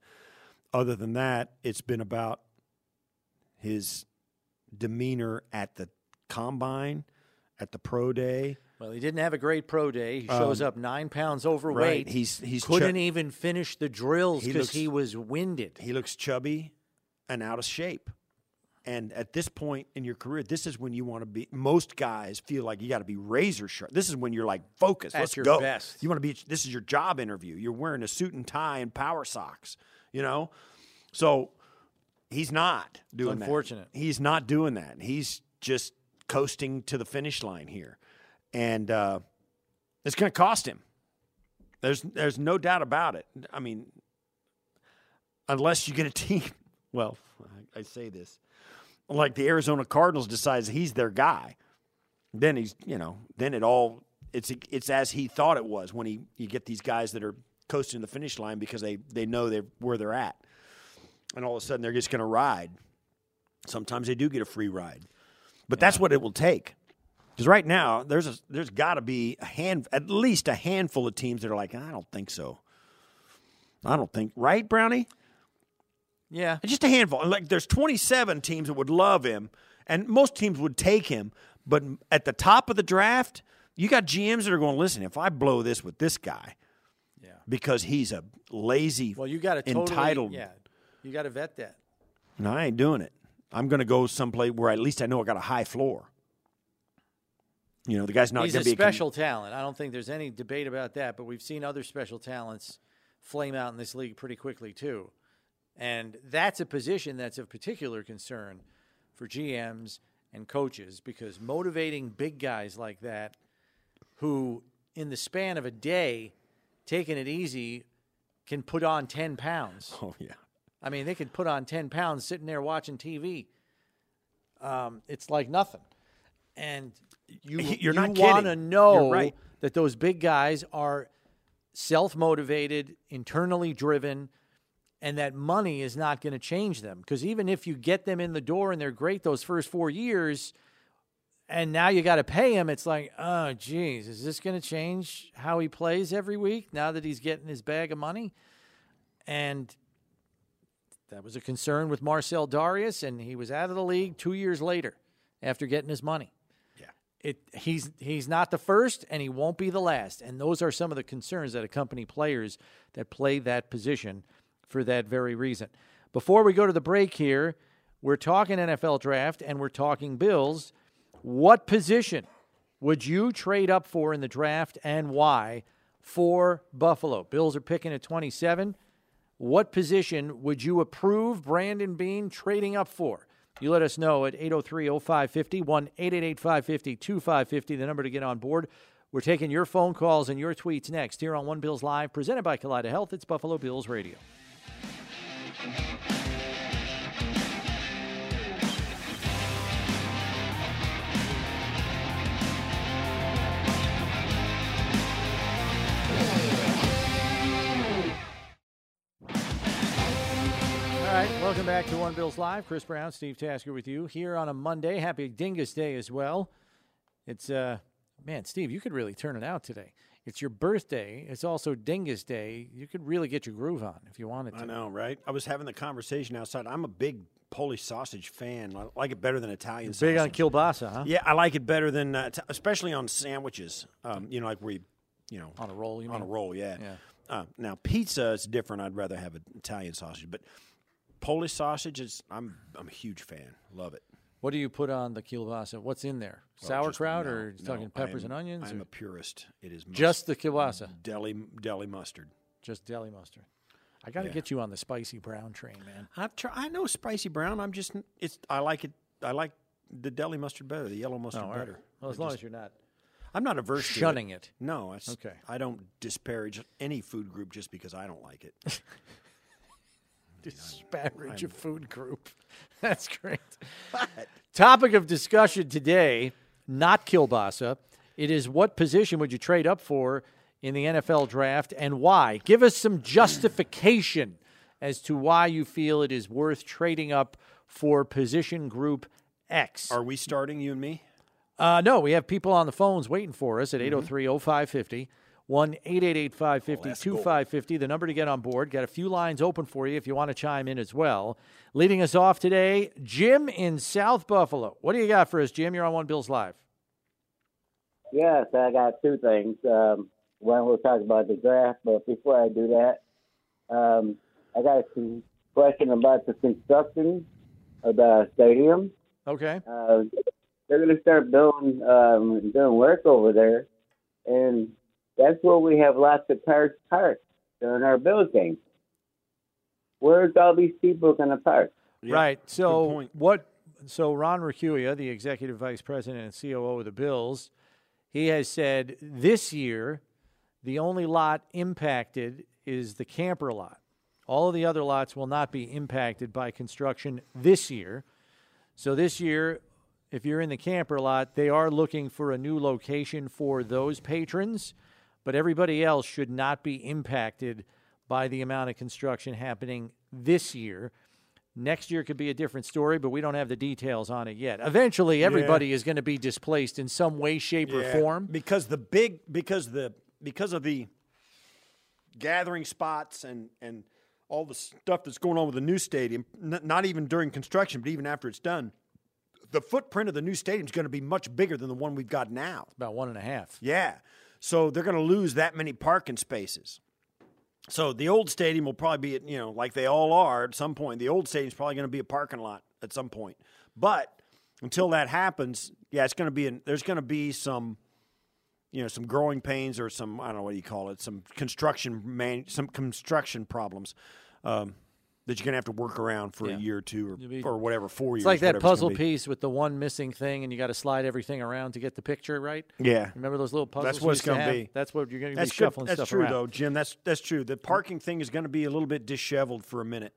Other than that, it's been about his demeanor at the combine, at the pro day. Well, he didn't have a great pro day. He shows up nine pounds overweight. Um, He's he's couldn't even finish the drills because looks- he was winded. he looks chubby and out of shape. And at this point in your career, this is when you want to be. Most guys feel like you got to be razor sharp. This is when you're like focused. At Let's your go. best. You want to be. This is your job interview. You're wearing a suit and tie and power socks. You know, so he's not doing that. unfortunate. He's not doing that. He's just coasting to the finish line here, and uh, it's going to cost him. There's there's no doubt about it. I mean, unless you get a team. Well, I, I say this like the Arizona Cardinals decides he's their guy, then he's you know then it all it's it's as he thought it was when he you get these guys that are coasting the finish line because they they know they're where they're at, and all of a sudden they're just going to ride. Sometimes they do get a free ride, but that's what it will take. Because right now there's a there's got to be a hand at least a handful of teams that are like I don't think so. I don't think right, Brownie. Yeah. Just a handful. And, Like there's 27 teams that would love him, and most teams would take him. But at the top of the draft, you got GMs that are going, listen, if I blow this with this guy, Yeah. because he's a lazy, Well, you got to totally, entitled. Yeah. You got to vet that. No, I ain't doing it. I'm going to go someplace where at least I know I got a high floor. You know, the guy's not He's going a to be com- special talent. I don't think there's any debate about that, but we've seen other special talents flame out in this league pretty quickly, too. And that's a position that's of particular concern for GMs and coaches because motivating big guys like that who, in the span of a day, taking it easy, can put on 10 pounds. Oh yeah, I mean, they could put on 10 pounds sitting there watching TV. Um, it's like nothing. And you, You're not want to know right. that those big guys are self motivated, internally driven, and that money is not going to change them. Because even if you get them in the door and they're great those first four years, and now you got to pay him, it's like, oh, geez, is this going to change how he plays every week now that he's getting his bag of money? And that was a concern with Marcell Dareus, and he was out of the league two years later after getting his money. It, he's he's not the first, and he won't be the last. And those are some of the concerns that accompany players that play that position for that very reason. Before we go to the break here, we're talking NFL draft and we're talking Bills. What position would you trade up for in the draft and why for Buffalo? Bills are picking at 27. What position would you approve Brandon Beane trading up for? You let us know at 803 0550, 1 888 550 2550, the number to get on board. We're taking your phone calls and your tweets next here on One Bills Live, presented by Kaleida Health. It's Buffalo Bills Radio. Right, welcome back to One Bills Live. Chris Brown, Steve Tasker with you here on a Monday. Happy Dingus Day as well. It's uh man, Steve, you could really turn it out today. It's your birthday. It's also Dingus Day. You could really get your groove on if you wanted to. I know, right? I was having the conversation outside. I'm a big Polish sausage fan. I like it better than Italian sausage. Big on kielbasa, huh? Yeah, I like it better than, uh, t- especially on sandwiches. Um, you know, like where you, you know, On a roll, you know. on a roll. Yeah. Yeah. Uh, now pizza is different. I'd rather have an Italian sausage, but Polish sausage is. I'm I'm a huge fan. Love it. What do you put on the kielbasa? What's in there? Just- Sauerkraut no, or no, talking peppers am- and onions? I'm or a purist. It is must- just the kielbasa, deli deli mustard. just deli mustard. I got to Yeah. get you on the spicy brown train, man. I've tried. I know spicy brown. I'm just. It's. I like it. I like the deli mustard better. The yellow mustard Oh, right. better. Well, as I long just- as you're not I'm not averse shunning to it. it. No, it's, Okay. I don't disparage any food group just because I don't like it. disparage a food group. That's great. Topic of discussion today, not kielbasa. It is what position would you trade up for in the NFL draft and why? Give us some justification as to why you feel it is worth trading up for position group X. Are we starting you and me? Uh, no, we have people on the phones waiting for us at 803 0550. 1 888 550 2550, the number to get on board. Got a few lines open for you if you want to chime in as well. Leading us off today, Jim in South Buffalo. What do you got for us, Jim? You're on One Bills Live. Yes, I got two things. Um, one, we'll talk about the draft, but before I do that, um, I got a question about the construction of the stadium. Okay. Uh, they're going to start building, um, doing work over there, and that's where we have lots of cars parked during our building. games. Where's all these people going to park? Yeah, Right. So what? So Ron Raccuia, the executive vice president and COO of the Bills, he has said this year the only lot impacted is the camper lot. All of the other lots will not be impacted by construction this year. So this year, if you're in the camper lot, they are looking for a new location for those patrons, but everybody else should not be impacted by the amount of construction happening this year. Next year could be a different story, but we don't have the details on it yet. Eventually, everybody is going to be displaced in some way, shape, or form. because the big because the because of the gathering spots and and all the stuff that's going on with the new stadium n- not even during construction but even after it's done the footprint of the new stadium is going to be much bigger than the one we've got now About one and a half. yeah so they're going to lose that many parking spaces. So the old stadium will probably be you know like they all are at some point the old stadium's probably going to be a parking lot at some point. But until that happens yeah it's going to be an, there's going to be some you know some growing pains or some I don't know what you call it some construction man some construction problems. Um, that you're gonna have to work around for Yeah. a year or two You'll be- or, or whatever four years. It's like that whatever it's gonna puzzle piece with the one missing thing, and you got to slide everything around to get the picture right. Yeah, Remember those little puzzles? That's we what used it's gonna have? be. That's what you're going to be that's good. shuffling That's stuff true around. though, Jim. That's that's true. The parking thing is going to be a little bit disheveled for a minute.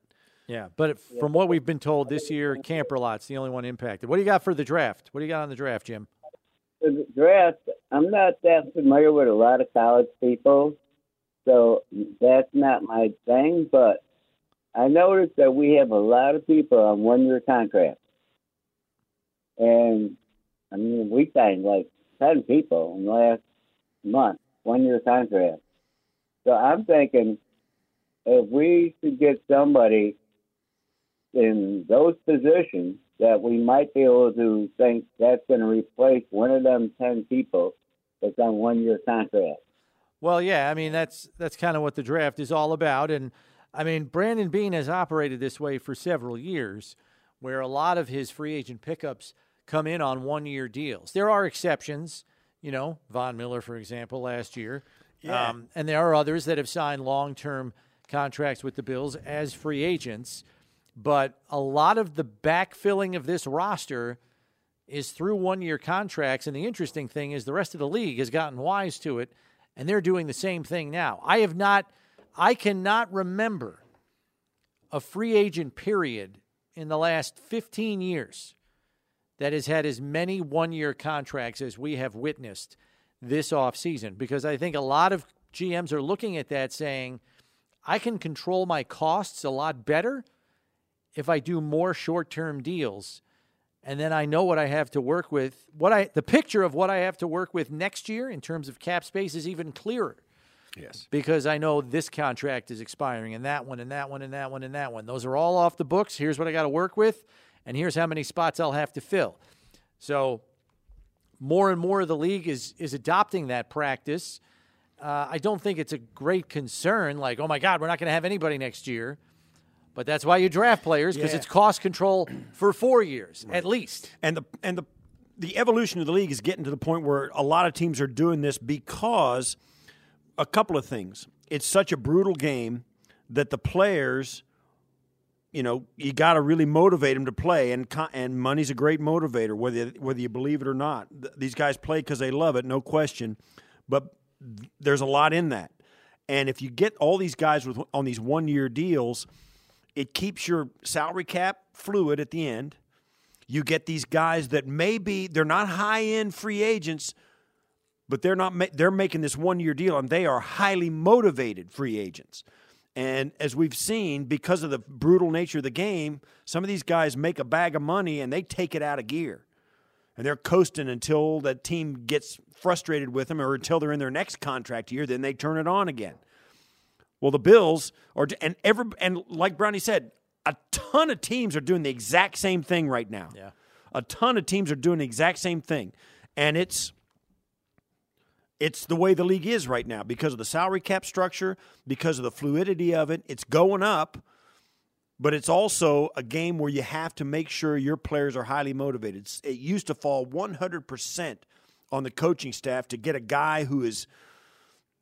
Yeah, but if- from what we've been told this year, camper lots the only one impacted. What do you got for the draft? What do you got on the draft, Jim? The draft, I'm not that familiar with a lot of college people, so that's not my thing, but I noticed that we have a lot of people on one year contracts. And I mean, we signed like 10 people in the last month, one year contract. So I'm thinking if we could get somebody in those positions that we might be able to think that's going to replace one of them 10 people that's on one year contract. Well, yeah, I mean that's that's kind of what the draft is all about, and I mean Brandon Beane has operated this way for several years, where a lot of his free agent pickups come in on one-year deals. There are exceptions. You know, Von Miller, for example, last year. Yeah. Um, and there are others that have signed long term contracts with the Bills as free agents. But a lot of the backfilling of this roster is through one year contracts. And the interesting thing is the rest of the league has gotten wise to it, and they're doing the same thing now. I have not, I cannot remember a free agent period in the last 15 years that has had as many one year contracts as we have witnessed this offseason because I think a lot of GMs are looking at that saying, I can control my costs a lot better if I do more short term deals. And then I know what I have to work with. What I the picture of what I have to work with next year in terms of cap space is even clearer. Yes. Because I know this contract is expiring and that one and that one and that one and that one. Those are all off the books. Here's what I got to work with, and here's how many spots I'll have to fill. So more and more of the league is is adopting that practice. Uh, I don't think it's a great concern. Like, oh my God, we're not going to have anybody next year. But that's why you draft players because yeah. it's cost control for four years right. at least. And the and the the evolution of the league is getting to the point where a lot of teams are doing this because a couple of things. It's such a brutal game that the players you know you got to really motivate them to play and and money's a great motivator whether whether you believe it or not. These guys play cuz they love it no question but there's a lot in that. And if you get all these guys with on these one year deals it keeps your salary cap fluid at the end. You get these guys that maybe they're not high end free agents but they're not they're making this one year deal and they are highly motivated free agents and as we've seen, because of the brutal nature of the game, some of these guys make a bag of money and they take it out of gear. And they're coasting until the team gets frustrated with them or until they're in their next contract year, then they turn it on again. Well, the Bills are, and every, and like Brownie said, a ton of teams are doing the exact same thing right now. Yeah. A ton of teams are doing the exact same thing. And it's it's the way the league is right now because of the salary cap structure, because of the fluidity of it. It's going up, but it's also a game where you have to make sure your players are highly motivated. It used to fall 100% on the coaching staff to get a guy who is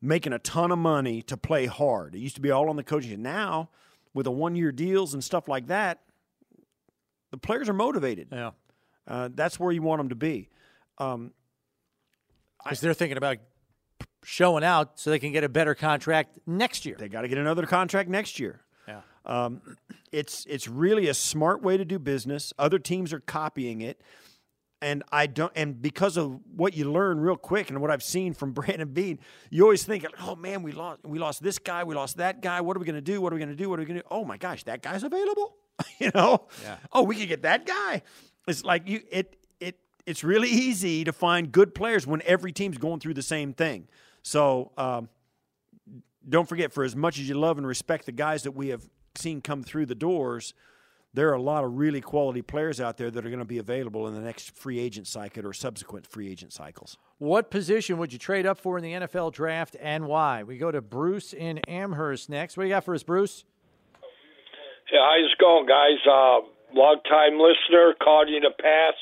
making a ton of money to play hard. It used to be all on the coaching. Now, with the one year deals and stuff like that, the players are motivated. Yeah. Uh, that's where you want them to be. Um, because they're thinking about showing out so they can get a better contract next year. They got to get another contract next year. Yeah. Um, it's it's really a smart way to do business. Other teams are copying it, and I don't. And because of what you learn real quick and what I've seen from Brandon Beane, you always think, "Oh man, we lost we lost this guy, we lost that guy. What are we going to do? What are we going to do? What are we going to do? Oh my gosh, that guy's available. you know? Yeah. Oh, we could get that guy. It's like you it it's really easy to find good players when every team's going through the same thing. So um, don't forget, for as much as you love and respect the guys that we have seen come through the doors, there are a lot of really quality players out there that are going to be available in the next free agent cycle or subsequent free agent cycles. What position would you trade up for in the NFL draft and why? We go to Bruce in Amherst next. What do you got for us, Bruce? Yeah, how's it going, guys? Uh, long time listener, called you in the past.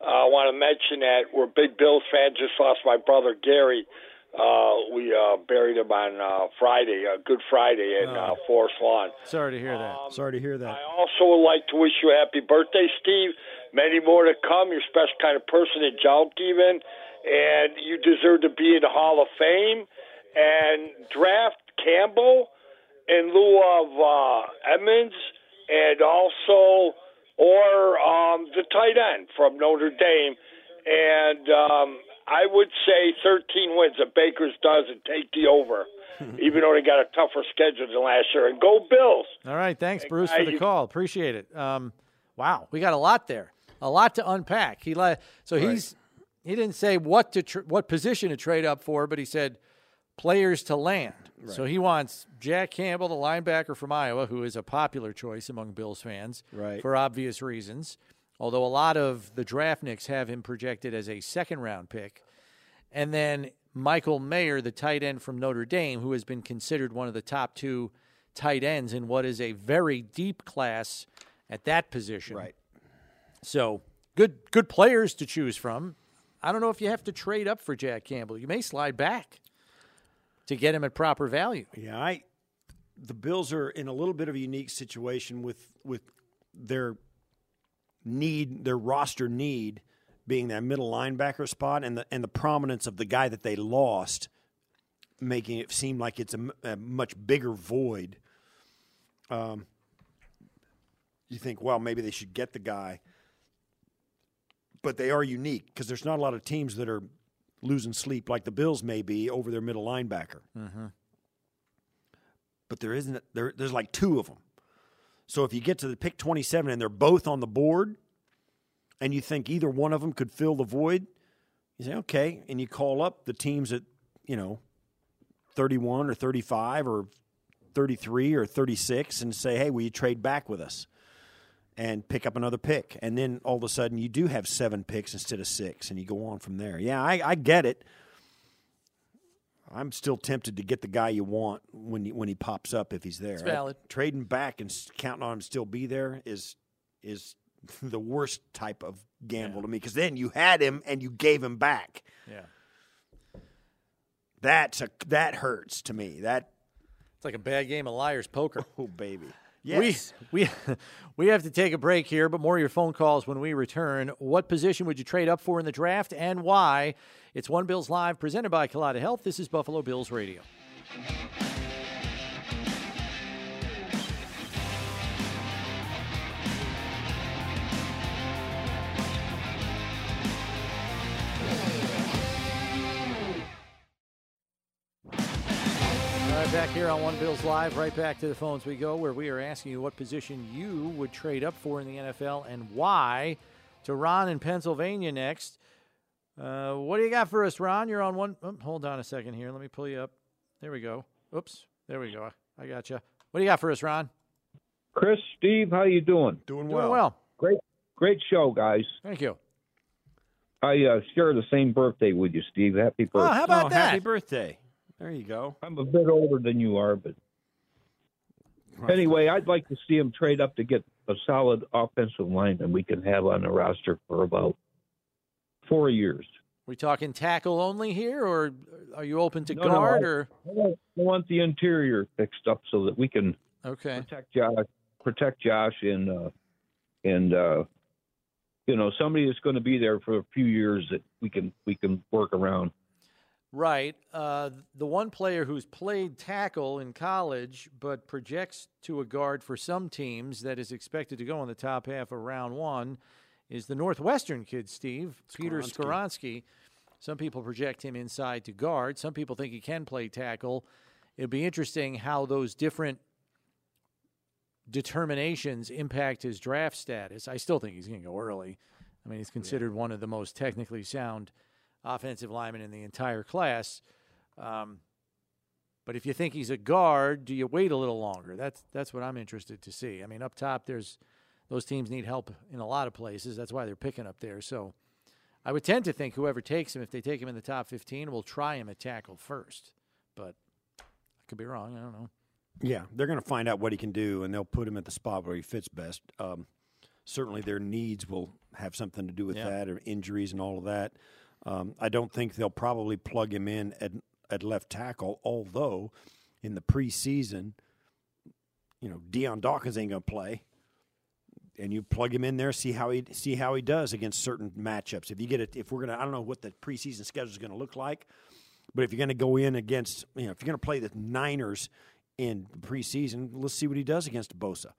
Uh, I want to mention that we're big Bills fans. Just lost my brother Gary. Uh, we uh, buried him on uh, Friday, uh, Good Friday, in uh, oh. Forest Lawn. Sorry to hear that. Um, Sorry to hear that. I also would like to wish you a happy birthday, Steve. Many more to come. You're a special kind of person at Junk, even, and you deserve to be in the Hall of Fame. And draft Campbell in lieu of uh, Edmonds, and also or um, the tight end from Notre Dame. And um, I would say 13 wins if Baker's does and take the over, even though they got a tougher schedule than last year. And go Bills. All right. Thanks, Bruce, for the call. Appreciate it. Um, wow. We got a lot there, a lot to unpack. He So he's. He didn't say what to tr- what position to trade up for, but he said players to land. Right. So he wants Jack Campbell, the linebacker from Iowa, who is a popular choice among Bills fans right. for obvious reasons. Although a lot of the draftniks have him projected as a second round pick. And then Michael Mayer, the tight end from Notre Dame, who has been considered one of the top two tight ends in what is a very deep class at that position. Right. So good good players to choose from. I don't know if you have to trade up for Jack Campbell. You may slide back to get him at proper value. Yeah, I the Bills are in a little bit of a unique situation with with their need, their roster need being that middle linebacker spot and the and the prominence of the guy that they lost making it seem like it's a, a much bigger void. Um, you think, well, maybe they should get the guy, but they are unique because there's not a lot of teams that are losing sleep like the Bills may be over their middle linebacker. Mm-hmm. But there isn't. There, there's like two of them. So if you get to the pick 27 and they're both on the board, and you think either one of them could fill the void, you say okay, and you call up the teams at you know 31 or 35 or 33 or 36 and say, hey, will you trade back with us? And pick up another pick. And then all of a sudden you do have seven picks instead of six, and you go on from there. Yeah, I, I get it. I'm still tempted to get the guy you want when he, when he pops up if he's there. It's valid. I, trading back and counting on him still be there is is the worst type of gamble Yeah. to me because then you had him and you gave him back. Yeah. That's a that hurts to me. That It's like a bad game of liar's poker. oh baby. Yes. We we we have to take a break here, but more of your phone calls when we return. What position would you trade up for in the draft and why? It's One Bills Live presented by Kaleida Health. This is Buffalo Bills Radio. Back here on One Bills Live, right back to the phones we go, where we are asking you what position you would trade up for in the NFL and why. To Ron in Pennsylvania next. Uh, what do you got for us, Ron? You're on one. oh, hold on a second here. Let me pull you up. There we go. Oops. There we go. I got you. What do you got for us, Ron? Chris, Steve, how you doing? Doing well. Doing well. well. Great, great show, guys. Thank you. I uh, share the same birthday with you, Steve. Happy birthday! Oh, how about oh, that? Happy birthday. There you go. I'm a bit older than you are, but anyway, I'd like to see him trade up to get a solid offensive line lineman we can have on the roster for about four years. we talking tackle only here, or are you open to No, no, guard? I- or I want, I want the interior fixed up so that we can okay, protect Josh, protect Josh, and uh, and uh, you know somebody that's going to be there for a few years that we can we can work around. Right. Uh, the one player who's played tackle in college but projects to a guard for some teams that is expected to go in the top half of round one is the Northwestern kid, Steve, Peter Skoronski. Skoronsky. Some people project him inside to guard. Some people think he can play tackle. It'd be interesting how those different determinations impact his draft status. I still think he's going to go early. I mean, he's considered one of the most technically sound offensive lineman in the entire class. Um, but if you think he's a guard, do you wait a little longer? That's that's what I'm interested to see. I mean, up top, there's those teams need help in a lot of places. That's why they're picking up there. So I would tend to think whoever takes him, if they take him in the top 15, will try him at tackle first. But I could be wrong. I don't know. Yeah, they're going to find out what he can do, and they'll put him at the spot where he fits best. Um, certainly, their needs will have something to do with Yeah. that, or injuries and all of that. Um, I don't think they'll probably plug him in at at left tackle. Although, in the preseason, you know, Dion Dawkins ain't going to play, and you plug him in there, see how he see how he does against certain matchups. If you get it, if we're going to, I don't know what the preseason schedule is going to look like, but if you're going to go in against, you know, if you're going to play the Niners in preseason, let's see what he does against Bosa.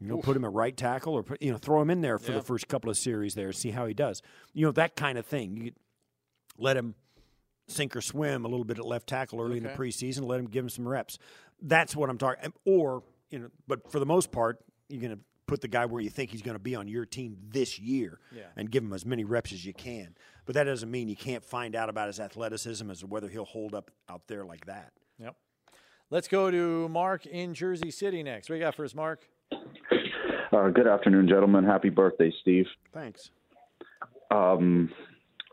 You know, put him at right tackle, or put, you know, throw him in there for Yeah. the first couple of series there, see how he does. You know, that kind of thing. You let him sink or swim a little bit at left tackle early in the preseason. Let him give him some reps. That's what I'm talking. Or you know, but for the most part, you're going to put the guy where you think he's going to be on your team this year, Yeah. and give him as many reps as you can. But that doesn't mean you can't find out about his athleticism as to whether he'll hold up out there like that. Yep. Let's go to Mark in Jersey City next. What do you got for us, Mark? Uh, good afternoon, gentlemen. Happy birthday, Steve. Thanks. Um,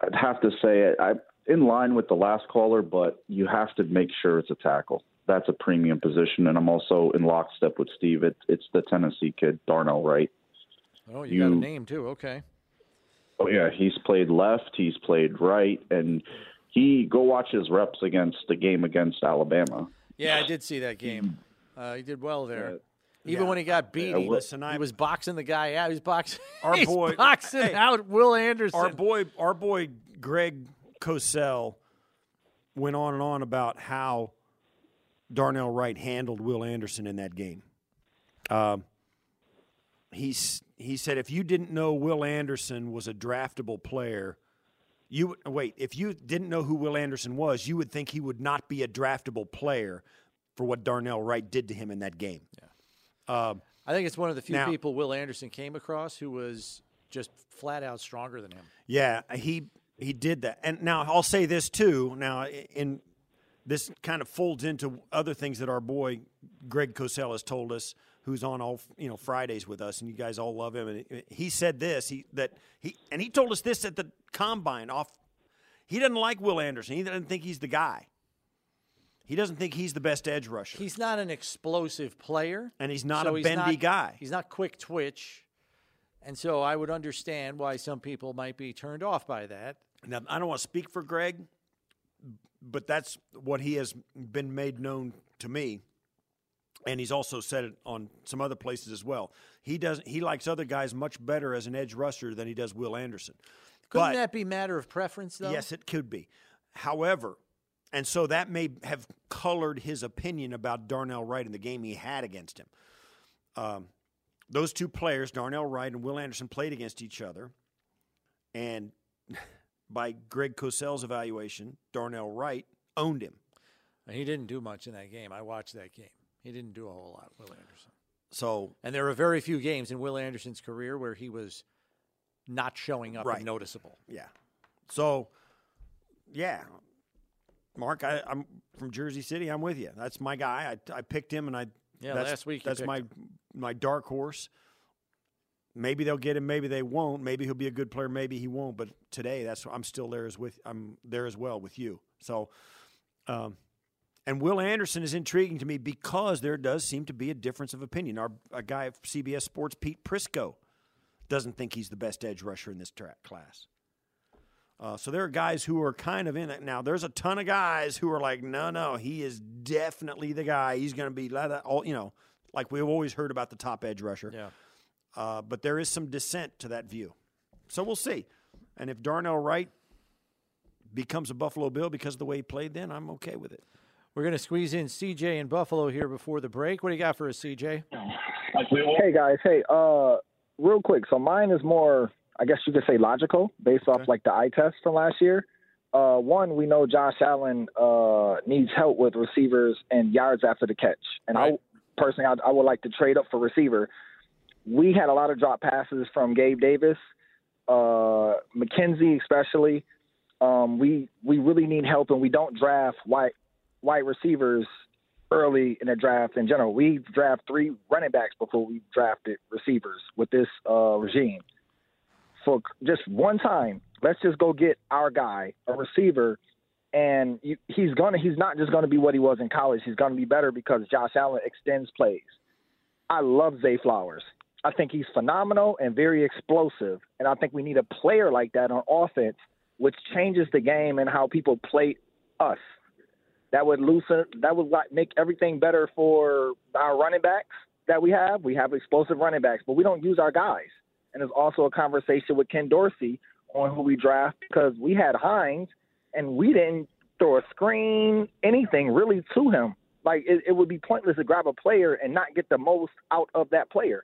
I'd have to say I'm in line with the last caller, but you have to make sure it's a tackle. That's a premium position, and I'm also in lockstep with Steve. It, it's the Tennessee kid, Darnell Wright. Oh, you, got a name too. Okay. Oh yeah, he's played left, he's played right, and he go watch his reps against the game against Alabama. Yeah, I did see that game. Uh, he did well there. Uh, Even yeah. when he got beat, Yeah, he, listen, he was boxing the guy out. He was boxing. Our he's boy- boxing hey, out Will Anderson. Our boy, our boy Greg Cosell went on and on about how Darnell Wright handled Will Anderson in that game. Um, he's he said if you didn't know Will Anderson was a draftable player, you wait. If you didn't know who Will Anderson was, you would think he would not be a draftable player for what Darnell Wright did to him in that game. Um, I think it's one of the few Now- people Will Anderson came across who was just flat out stronger than him. Yeah, he he did that. And now I'll say this too. Now, in this kind of folds into other things that our boy Greg Cosell has told us, who's on all you know Fridays with us, and you guys all love him. And he said this, he that he and he told us this at the combine. Off, he doesn't like Will Anderson. He doesn't think he's the guy. He doesn't think he's the best edge rusher, He's not an explosive player, and he's not so a he's bendy not- guy. He's not quick twitch, and so I would understand why some people might be turned off by that. Now, I don't want to speak for Greg, but that's what he has been made known to me. And he's also said it on some other places as well. He doesn't. He likes other guys much better as an edge rusher than he does Will Anderson. Couldn't but that be matter of preference, though? yes, it could be. However, and so that may have colored his opinion about Darnell Wright in the game he had against him. Um, those two players, Darnell Wright and Will Anderson, played against each other, and by Greg Cosell's evaluation, Darnell Wright owned him. He didn't do much in that game. I watched that game. He didn't do a whole lot, Will Anderson. So And there are very few games in Will Anderson's career where he was not showing up Right. and noticeable. yeah, so yeah, Mark, I, I'm from Jersey City. I'm with you. That's my guy. I, I picked him, and I Yeah, that's, last week That's my him. my dark horse. Maybe they'll get him. Maybe they won't. Maybe he'll be a good player. Maybe he won't. But today, that's I'm still there as with I'm there as well with you. So, um, and Will Anderson is intriguing to me because there does seem to be a difference of opinion. Our a guy at CBS Sports, Pete Prisco, doesn't think he's the best edge rusher in this tra- class. Uh, so there are guys who are kind of in it now. There's a ton of guys who are like, no, no, he is definitely the guy. He's going to be la- la- all you know, like we've always heard about the top edge rusher. Yeah. Uh, but there is some dissent to that view. So we'll see. And if Darnell Wright becomes a Buffalo Bill because of the way he played, then I'm okay with it. We're going to squeeze in CJ in Buffalo here before the break. What do you got for us, CJ? Hey guys, hey, uh, real quick. So mine is more, I guess you could say, logical, based off like the eye test from last year. Uh, one, we know Josh Allen uh, needs help with receivers and yards after the catch, and Right. I personally, I, I would like to trade up for receiver. We had a lot of drop passes from Gabe Davis, uh, McKenzie especially. Um, we we really need help, and we don't draft white white receivers early in the draft in general. We draft three running backs before we drafted receivers with this uh, regime. For just one time, let's just go get our guy, a receiver, and you, he's gonna. He's not just gonna be what he was in college. He's gonna be better because Josh Allen extends plays. I love Zay Flowers. I think he's phenomenal and very explosive, and I think we need a player like that on offense, which changes the game and how people play us that would loosen that would like make everything better for our running backs that we have. We have explosive running backs, but we don't use our guys. And there's also a conversation with Ken Dorsey on who we draft because we had Hines and we didn't throw a screen, anything really to him. Like it, it would be pointless to grab a player and not get the most out of that player.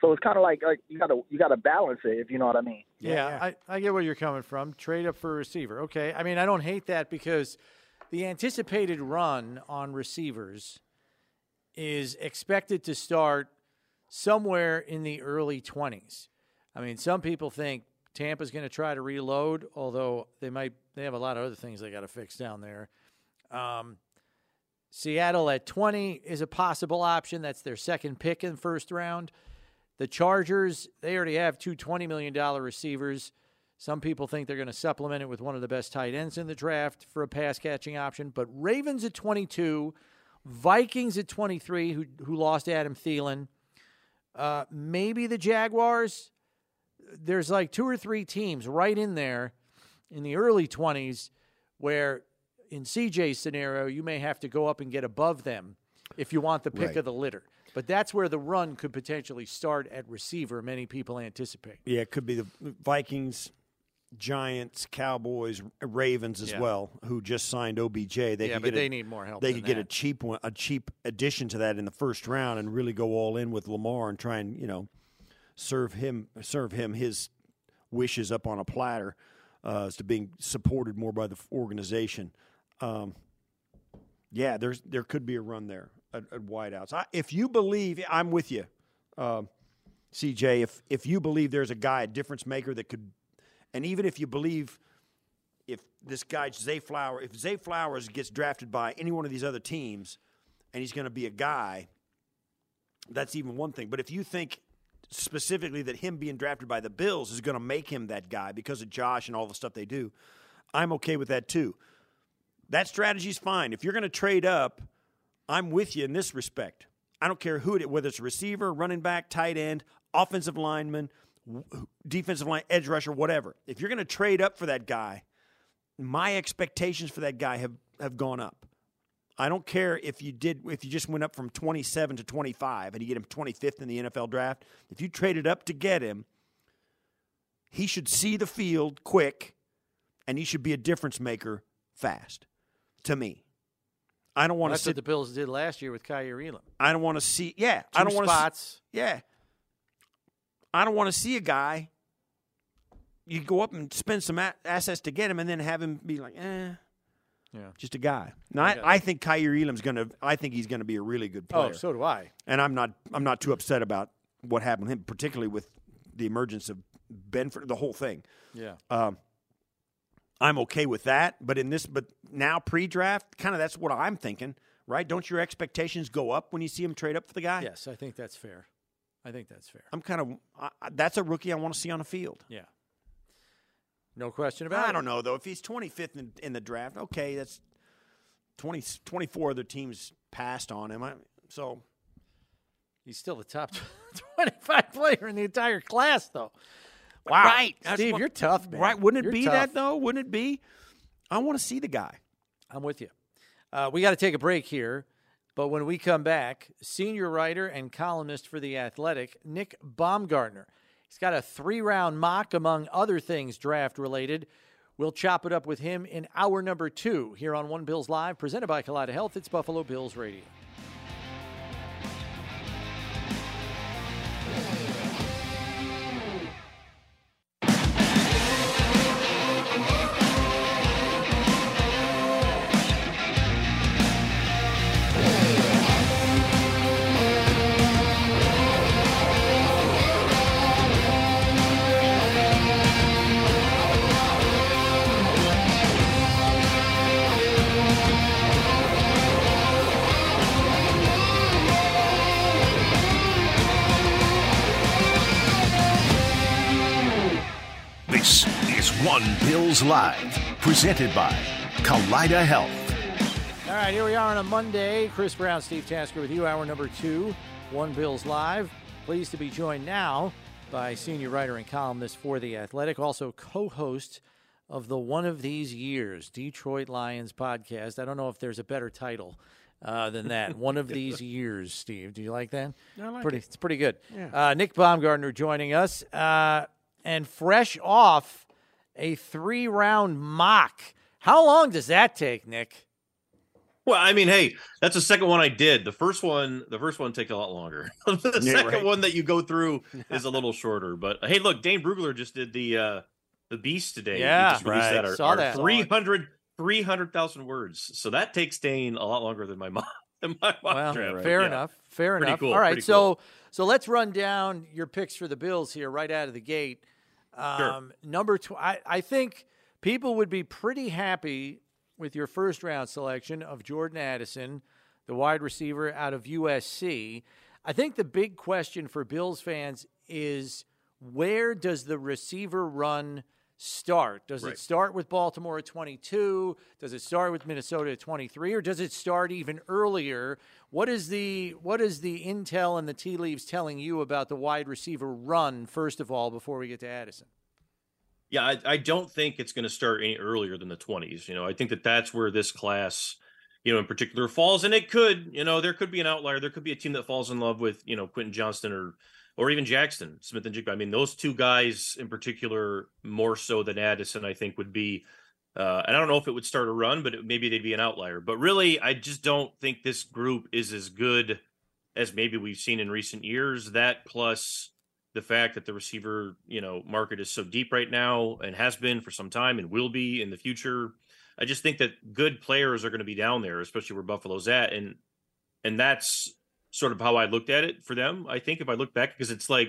So it's kind of like, like you gotta you gotta balance it if you know what I mean. Yeah, I, I get where you're coming from. Trade up for a receiver. Okay. I mean, I don't hate that because the anticipated run on receivers is expected to start somewhere in the early 20s. I mean, some people think Tampa's going to try to reload, although they might they have a lot of other things they got to fix down there. Um, Seattle at 20 is a possible option. That's their second pick in the first round. The Chargers, they already have two $20 million receivers. Some people think they're going to supplement it with one of the best tight ends in the draft for a pass catching option. But Ravens at 22, Vikings at 23, who, who lost Adam Thielen. Uh, maybe the Jaguars. there's like two or three teams right in there in the early 20s where in CJ's scenario you may have to go up and get above them if you want the pick Right. of the litter. But that's where the run could potentially start at receiver. Many people anticipate. Yeah, it could be the Vikings, Giants, Cowboys, Ravens as Yeah. well, who just signed OBJ. They yeah, could but get they a, need more help. They could get a cheap one, a cheap addition to that in the first round, and really go all in with Lamar and try and you know serve him serve him his wishes up on a platter uh, as to being supported more by the organization. Um, yeah, there's there could be a run there at, at wideouts. I, if you believe, I'm with you, uh, CJ. If if you believe there's a guy, a difference maker that could, and even if you believe if this guy Zay Flower, if Zay Flowers gets drafted by any one of these other teams, and he's going to be a guy, that's even one thing. But if you think specifically that him being drafted by the Bills is going to make him that guy because of Josh and all the stuff they do, I'm okay with that too. That strategy's fine. If you're going to trade up, I'm with you in this respect. I don't care who it is, whether it's receiver, running back, tight end, offensive lineman, defensive line, edge rusher, whatever. If you're going to trade up for that guy, my expectations for that guy have, have gone up. I don't care if you did if you just went up from 27 to 25 and you get him 25th in the NFL draft. If you traded up to get him, he should see the field quick and he should be a difference maker fast. To me. I don't want to see what the Bills did last year with Kyrie Elam. I don't want to see. Yeah, I don't want to. spots. Yeah, I don't want to see a guy. You go up and spend some a- assets to get him, and then have him be like, eh, Yeah. just a guy. Now, I, I think Kyrie Elam's gonna. I think he's gonna be a really good player. Oh, so do I. and I'm not. I'm not too upset about what happened with him, particularly with the emergence of Benford, the whole thing. Yeah. Um, I'm okay with that, but in this, but now pre-draft, kind of that's what I'm thinking, right? Don't your expectations go up when you see him trade up for the guy? Yes, I think that's fair. I think that's fair. I'm kind of I, I- that's a rookie I want to see on the field. Yeah. No question about it. I don't know though if he's 25th in, in the draft. Okay, that's 20, 24 other teams passed on him. I, so He's still the top 25 player in the entire class, though. Wow. right, Steve, what- you're tough, man. right? Wouldn't it You're be tough. that though? Wouldn't it be? I want to see the guy. I'm with you. Uh, we got to take a break here, but when we come back, senior writer and columnist for The Athletic, Nick Baumgardner. He's got a three round mock, among other things draft related. We'll chop it up with him in hour number two here on One Bills Live, presented by Kaleida Health. It's Buffalo Bills Radio. Bills Live, presented by Kaleida Health. All right, here we are on a Monday. Chris Brown, Steve Tasker with you, hour number two, One Bills Live. Pleased to be joined now by senior writer and columnist for The Athletic, also co host of the One of These Years Detroit Lions podcast. I don't know if there's a better title uh, than that. One of These Years, Steve. Do you like that? I like pretty, it. It's pretty good. Uh, Nick Baumgardner joining us. Uh, and fresh off a three round mock. How long does that take, Nick? Well, I mean, hey, that's the second one I did. The first one, the first one takes a lot longer. the Yeah, second right. one that you go through is a little shorter. But hey, look, Dane Brugler just did the uh the Beast today. Yeah, just released right. that, our, Saw our that. 300 300,000 words. So that takes Dane a lot longer than my mom. Than my mock Well, draft. fair Yeah. enough. Fair Pretty enough. cool, All right, pretty so so let's run down your picks for the Bills here right out of the gate. Sure. Um, Number two, I, I think people would be pretty happy with your first round selection of Jordan Addison, the wide receiver out of USC. I think the big question for Bills fans is where does the receiver run start? Does Right. it start with Baltimore at 22? Does it start with Minnesota at 23 or does it start even earlier? What is the what is the intel and the tea leaves telling you about the wide receiver run first of all before we get to Addison? Yeah, I, I don't think it's going to start any earlier than the 20s. You know, I think that that's where this class, you know, in particular falls. And it could, you know, there could be an outlier. There could be a team that falls in love with, you know, Quentin Johnston or or even Jaxon Smith-Njigba. I mean, those two guys in particular, more so than Addison, I think would be. Uh, and I don't know if it would start a run, but it, maybe they'd be an outlier. But really, I just don't think this group is as good as maybe we've seen in recent years. That plus the fact that the receiver, you know, market is so deep right now and has been for some time and will be in the future. I just think that good players are going to be down there, especially where Buffalo's at, and and that's sort of how I looked at it for them. I think if I look back, because it's like,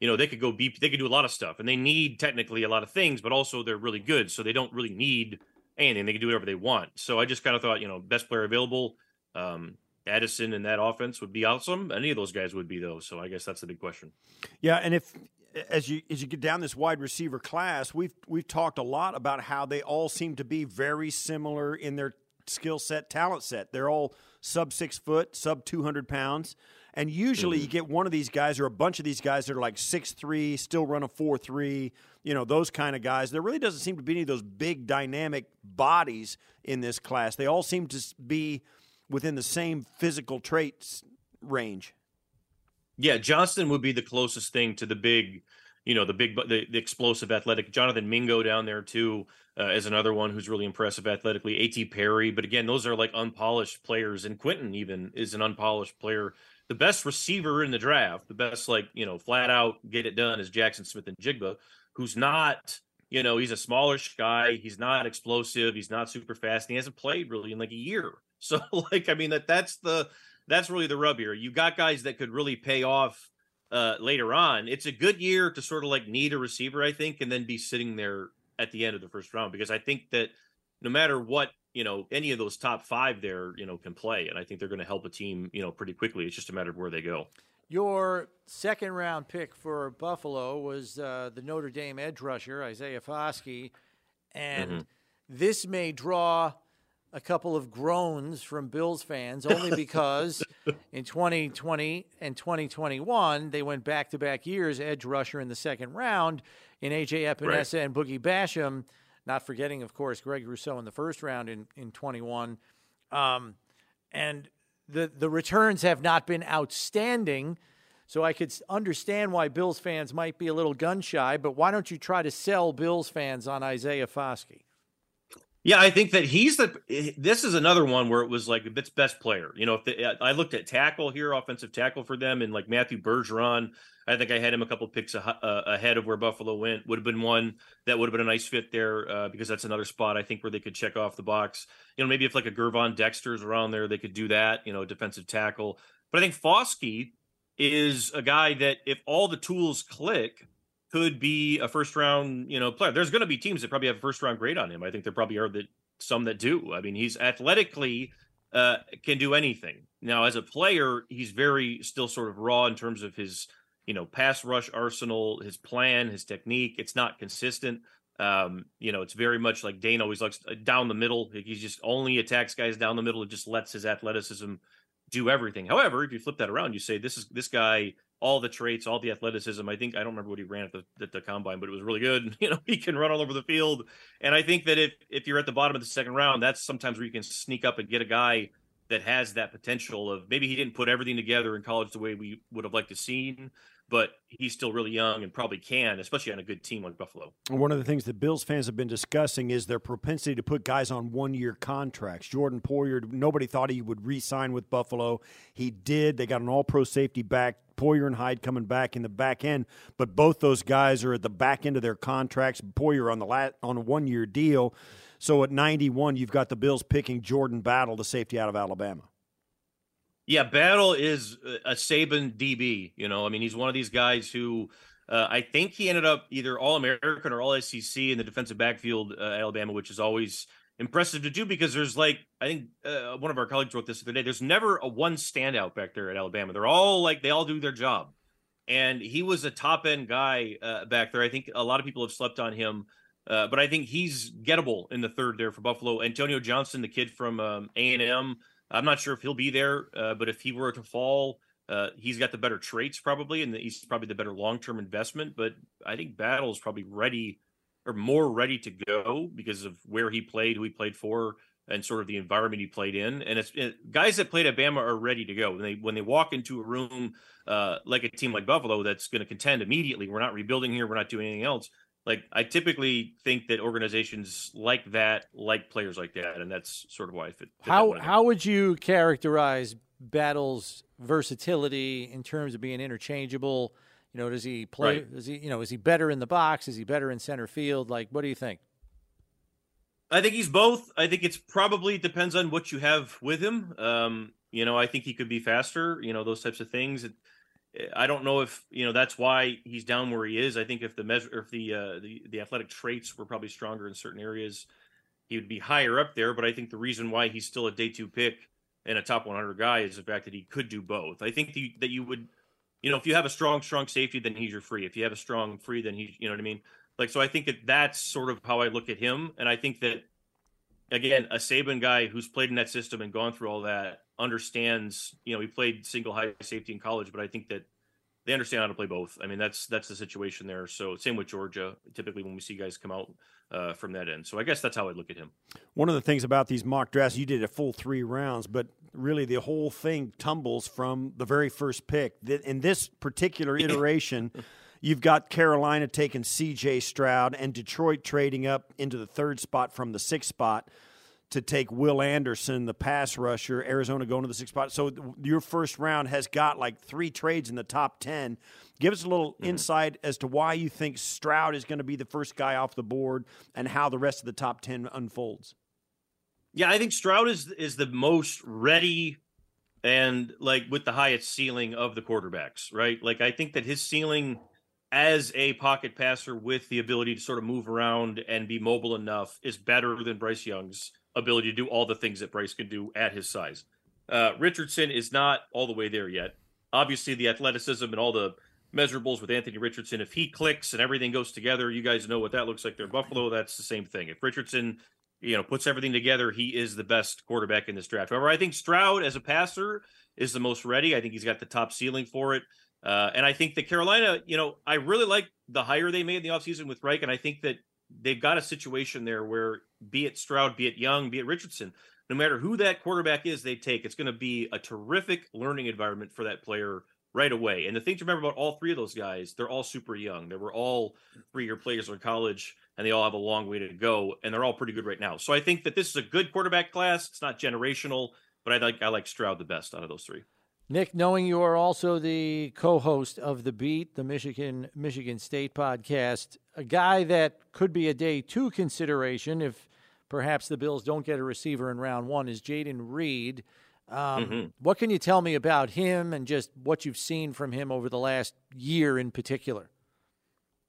you know, they could go be they could do a lot of stuff, and they need technically a lot of things, but also they're really good, so they don't really need anything. They can do whatever they want. So I just kind of thought, you know, best player available. Um, Addison in that offense would be awesome. Any of those guys would be though. So I guess that's the big question. Yeah, and if as you as you get down this wide receiver class, we've we've talked a lot about how they all seem to be very similar in their skill set, talent set. They're all sub six foot, sub two hundred pounds, and usually you mm-hmm. get one of these guys or a bunch of these guys that are like six three, still run a four three. You know those kind of guys. There really doesn't seem to be any of those big dynamic bodies in this class. They all seem to be within the same physical traits range. Yeah, Johnston would be the closest thing to the big, you know, the big, the, the explosive athletic. Jonathan Mingo down there too uh, is another one who's really impressive athletically. A.T. Perry, but again, those are like unpolished players. And Quentin even is an unpolished player. The best receiver in the draft, the best like you know, flat out get it done is Jaxon Smith-Njigba, who's not. You know, he's a smallish guy. He's not explosive. He's not super fast. And he hasn't played really in like a year. So, like, I mean, that that's the that's really the rub here. You got guys that could really pay off uh, later on. It's a good year to sort of like need a receiver, I think, and then be sitting there at the end of the first round because I think that no matter what, you know, any of those top five there, you know, can play, and I think they're going to help a team, you know, pretty quickly. It's just a matter of where they go. Your second round pick for Buffalo was uh, the Notre Dame edge rusher Isaiah Foskey, and Mm-hmm. this may draw a couple of groans from Bills fans only because in 2020 and 2021 they went back to back years edge rusher in the second round in AJ Epenesa and Boogie Basham, not forgetting of course Greg Rousseau in the first round in in 21, um, and the the returns have not been outstanding. So I could understand why Bills fans might be a little gun shy, but why don't you try to sell Bills fans on Isaiah Foskey? Yeah, I think that he's the. This is another one where it was like its best player. You know, if the, I looked at tackle here, offensive tackle for them, and like Matthew Bergeron, I think I had him a couple picks a, uh, ahead of where Buffalo went. Would have been one that would have been a nice fit there uh, because that's another spot I think where they could check off the box. You know, maybe if like a Gervon Dexter's around there, they could do that. You know, defensive tackle. But I think Foskey is a guy that if all the tools click, could be a first round, you know, player. There's going to be teams that probably have a first round grade on him. I think there probably are that some that do. I mean, he's athletically uh, can do anything. Now, as a player, he's very still sort of raw in terms of his, you know, pass rush arsenal, his plan, his technique. It's not consistent. Um, you know, it's very much like Dane always looks uh, down the middle. He just only attacks guys down the middle. It just lets his athleticism do everything. However, if you flip that around, you say this is this guy all the traits, all the athleticism. I think I don't remember what he ran at the, at the combine, but it was really good. You know, he can run all over the field, and I think that if if you're at the bottom of the second round, that's sometimes where you can sneak up and get a guy that has that potential of maybe he didn't put everything together in college the way we would have liked to seen, but he's still really young and probably can, especially on a good team like Buffalo. One of the things that Bills fans have been discussing is their propensity to put guys on one year contracts. Jordan Poyer, nobody thought he would re sign with Buffalo. He did. They got an all pro safety back. Poyer and Hyde coming back in the back end, but both those guys are at the back end of their contracts. Poyer on the lat, on a one year deal. So at 91, you've got the Bills picking Jordan Battle, the safety out of Alabama. Yeah, Battle is a Saban DB. You know, I mean, he's one of these guys who uh, I think he ended up either All American or All SEC in the defensive backfield uh, Alabama, which is always impressive to do because there's like I think uh, one of our colleagues wrote this the other day. There's never a one standout back there at Alabama. They're all like they all do their job, and he was a top end guy uh, back there. I think a lot of people have slept on him Uh, but I think he's gettable in the third there for Buffalo. Antonio Johnson, the kid from um, A&M, I'm not sure if he'll be there, uh, but if he were to fall, uh, he's got the better traits probably, and he's probably the better long-term investment. But I think Battle is probably ready or more ready to go because of where he played, who he played for, and sort of the environment he played in. And it's it, guys that played at Bama are ready to go when they when they walk into a room uh, like a team like Buffalo that's going to contend immediately. We're not rebuilding here. We're not doing anything else. Like I typically think that organizations like that like players like that, and that's sort of why I fit. fit how how would you characterize Battle's versatility in terms of being interchangeable? You know, does he play? Right. Does he you know is he better in the box? Is he better in center field? Like, what do you think? I think he's both. I think it's probably depends on what you have with him. Um, you know, I think he could be faster. You know, those types of things. I don't know if you know that's why he's down where he is. I think if the measure, if the uh, the the athletic traits were probably stronger in certain areas, he would be higher up there. But I think the reason why he's still a day two pick and a top 100 guy is the fact that he could do both. I think the, that you would, you know, if you have a strong strong safety, then he's your free. If you have a strong free, then he, you know what I mean. Like, so I think that that's sort of how I look at him. And I think that, again, a Saban guy who's played in that system and gone through all that understands, you know, he played single high safety in college, but I think that they understand how to play both. I mean, that's that's the situation there. So same with Georgia. Typically, when we see guys come out uh, from that end, so I guess that's how I look at him. One of the things about these mock drafts, you did a full three rounds, but really the whole thing tumbles from the very first pick. In this particular iteration. You've got Carolina taking C.J. Stroud and Detroit trading up into the third spot from the sixth spot to take Will Anderson, the pass rusher. Arizona going to the sixth spot. So your first round has got like three trades in the top 10. Give us a little mm-hmm. insight as to why you think Stroud is going to be the first guy off the board and how the rest of the top 10 unfolds. Yeah, I think Stroud is is the most ready and like with the highest ceiling of the quarterbacks, right? Like I think that his ceiling as a pocket passer with the ability to sort of move around and be mobile enough is better than Bryce Young's ability to do all the things that Bryce can do at his size. Uh, Richardson is not all the way there yet. Obviously, the athleticism and all the measurables with Anthony Richardson, if he clicks and everything goes together, you guys know what that looks like there. Buffalo, that's the same thing. If Richardson, you know, puts everything together, he is the best quarterback in this draft. However, I think Stroud as a passer is the most ready. I think he's got the top ceiling for it. Uh, and I think that Carolina, you know, I really like the hire they made in the offseason with Reich. And I think that they've got a situation there where be it Stroud, be it Young, be it Richardson, no matter who that quarterback is they take, it's going to be a terrific learning environment for that player right away. And the thing to remember about all three of those guys, they're all super young. They were all three year players in college and they all have a long way to go and they're all pretty good right now. So I think that this is a good quarterback class. It's not generational, but I like I like Stroud the best out of those three. Nick, knowing you are also the co-host of the Beat, the Michigan Michigan State podcast, a guy that could be a day two consideration if perhaps the Bills don't get a receiver in round one is Jayden Reed. Um, mm-hmm. What can you tell me about him and just what you've seen from him over the last year in particular?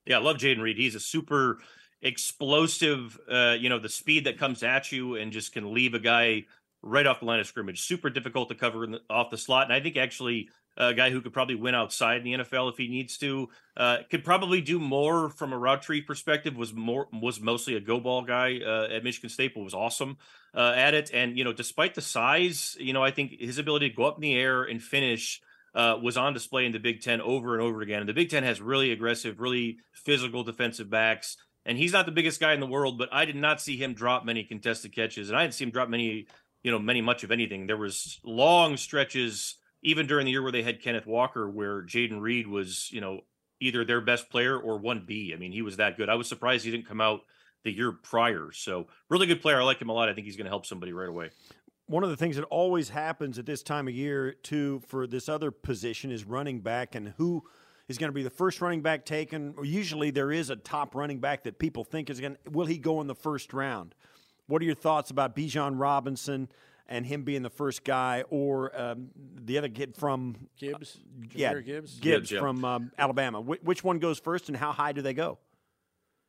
Yeah, I love Jayden Reed. He's a super explosive, uh, you know, the speed that comes at you and just can leave a guy right off the line of scrimmage. Super difficult to cover the, off the slot. And I think actually a guy who could probably win outside in the NFL if he needs to. Uh, could probably do more from a route tree perspective. Was more was mostly a go ball guy uh, at Michigan State, but was awesome uh, at it. And you know, despite the size, you know, I think his ability to go up in the air and finish. Uh, was on display in the Big Ten over and over again. And the Big Ten has really aggressive, really physical defensive backs. And he's not the biggest guy in the world, but I did not see him drop many contested catches, and I didn't see him drop many you know, many much of anything. There was long stretches, even during the year where they had Kenneth Walker, where Jayden Reed was, you know, either their best player or one B. I mean, he was that good. I was surprised he didn't come out the year prior. So really good player. I like him a lot. I think he's going to help somebody right away. One of the things that always happens at this time of year, too, for this other position is running back and who is going to be the first running back taken. Usually there is a top running back that people think is going to, will he go in the first round? What are your thoughts about Bijan Robinson and him being the first guy, or um, the other kid from Gibbs? Uh, yeah, Gibbs. Gibbs, Gibbs yeah. from um, Alabama. Wh- which one goes first, and how high do they go?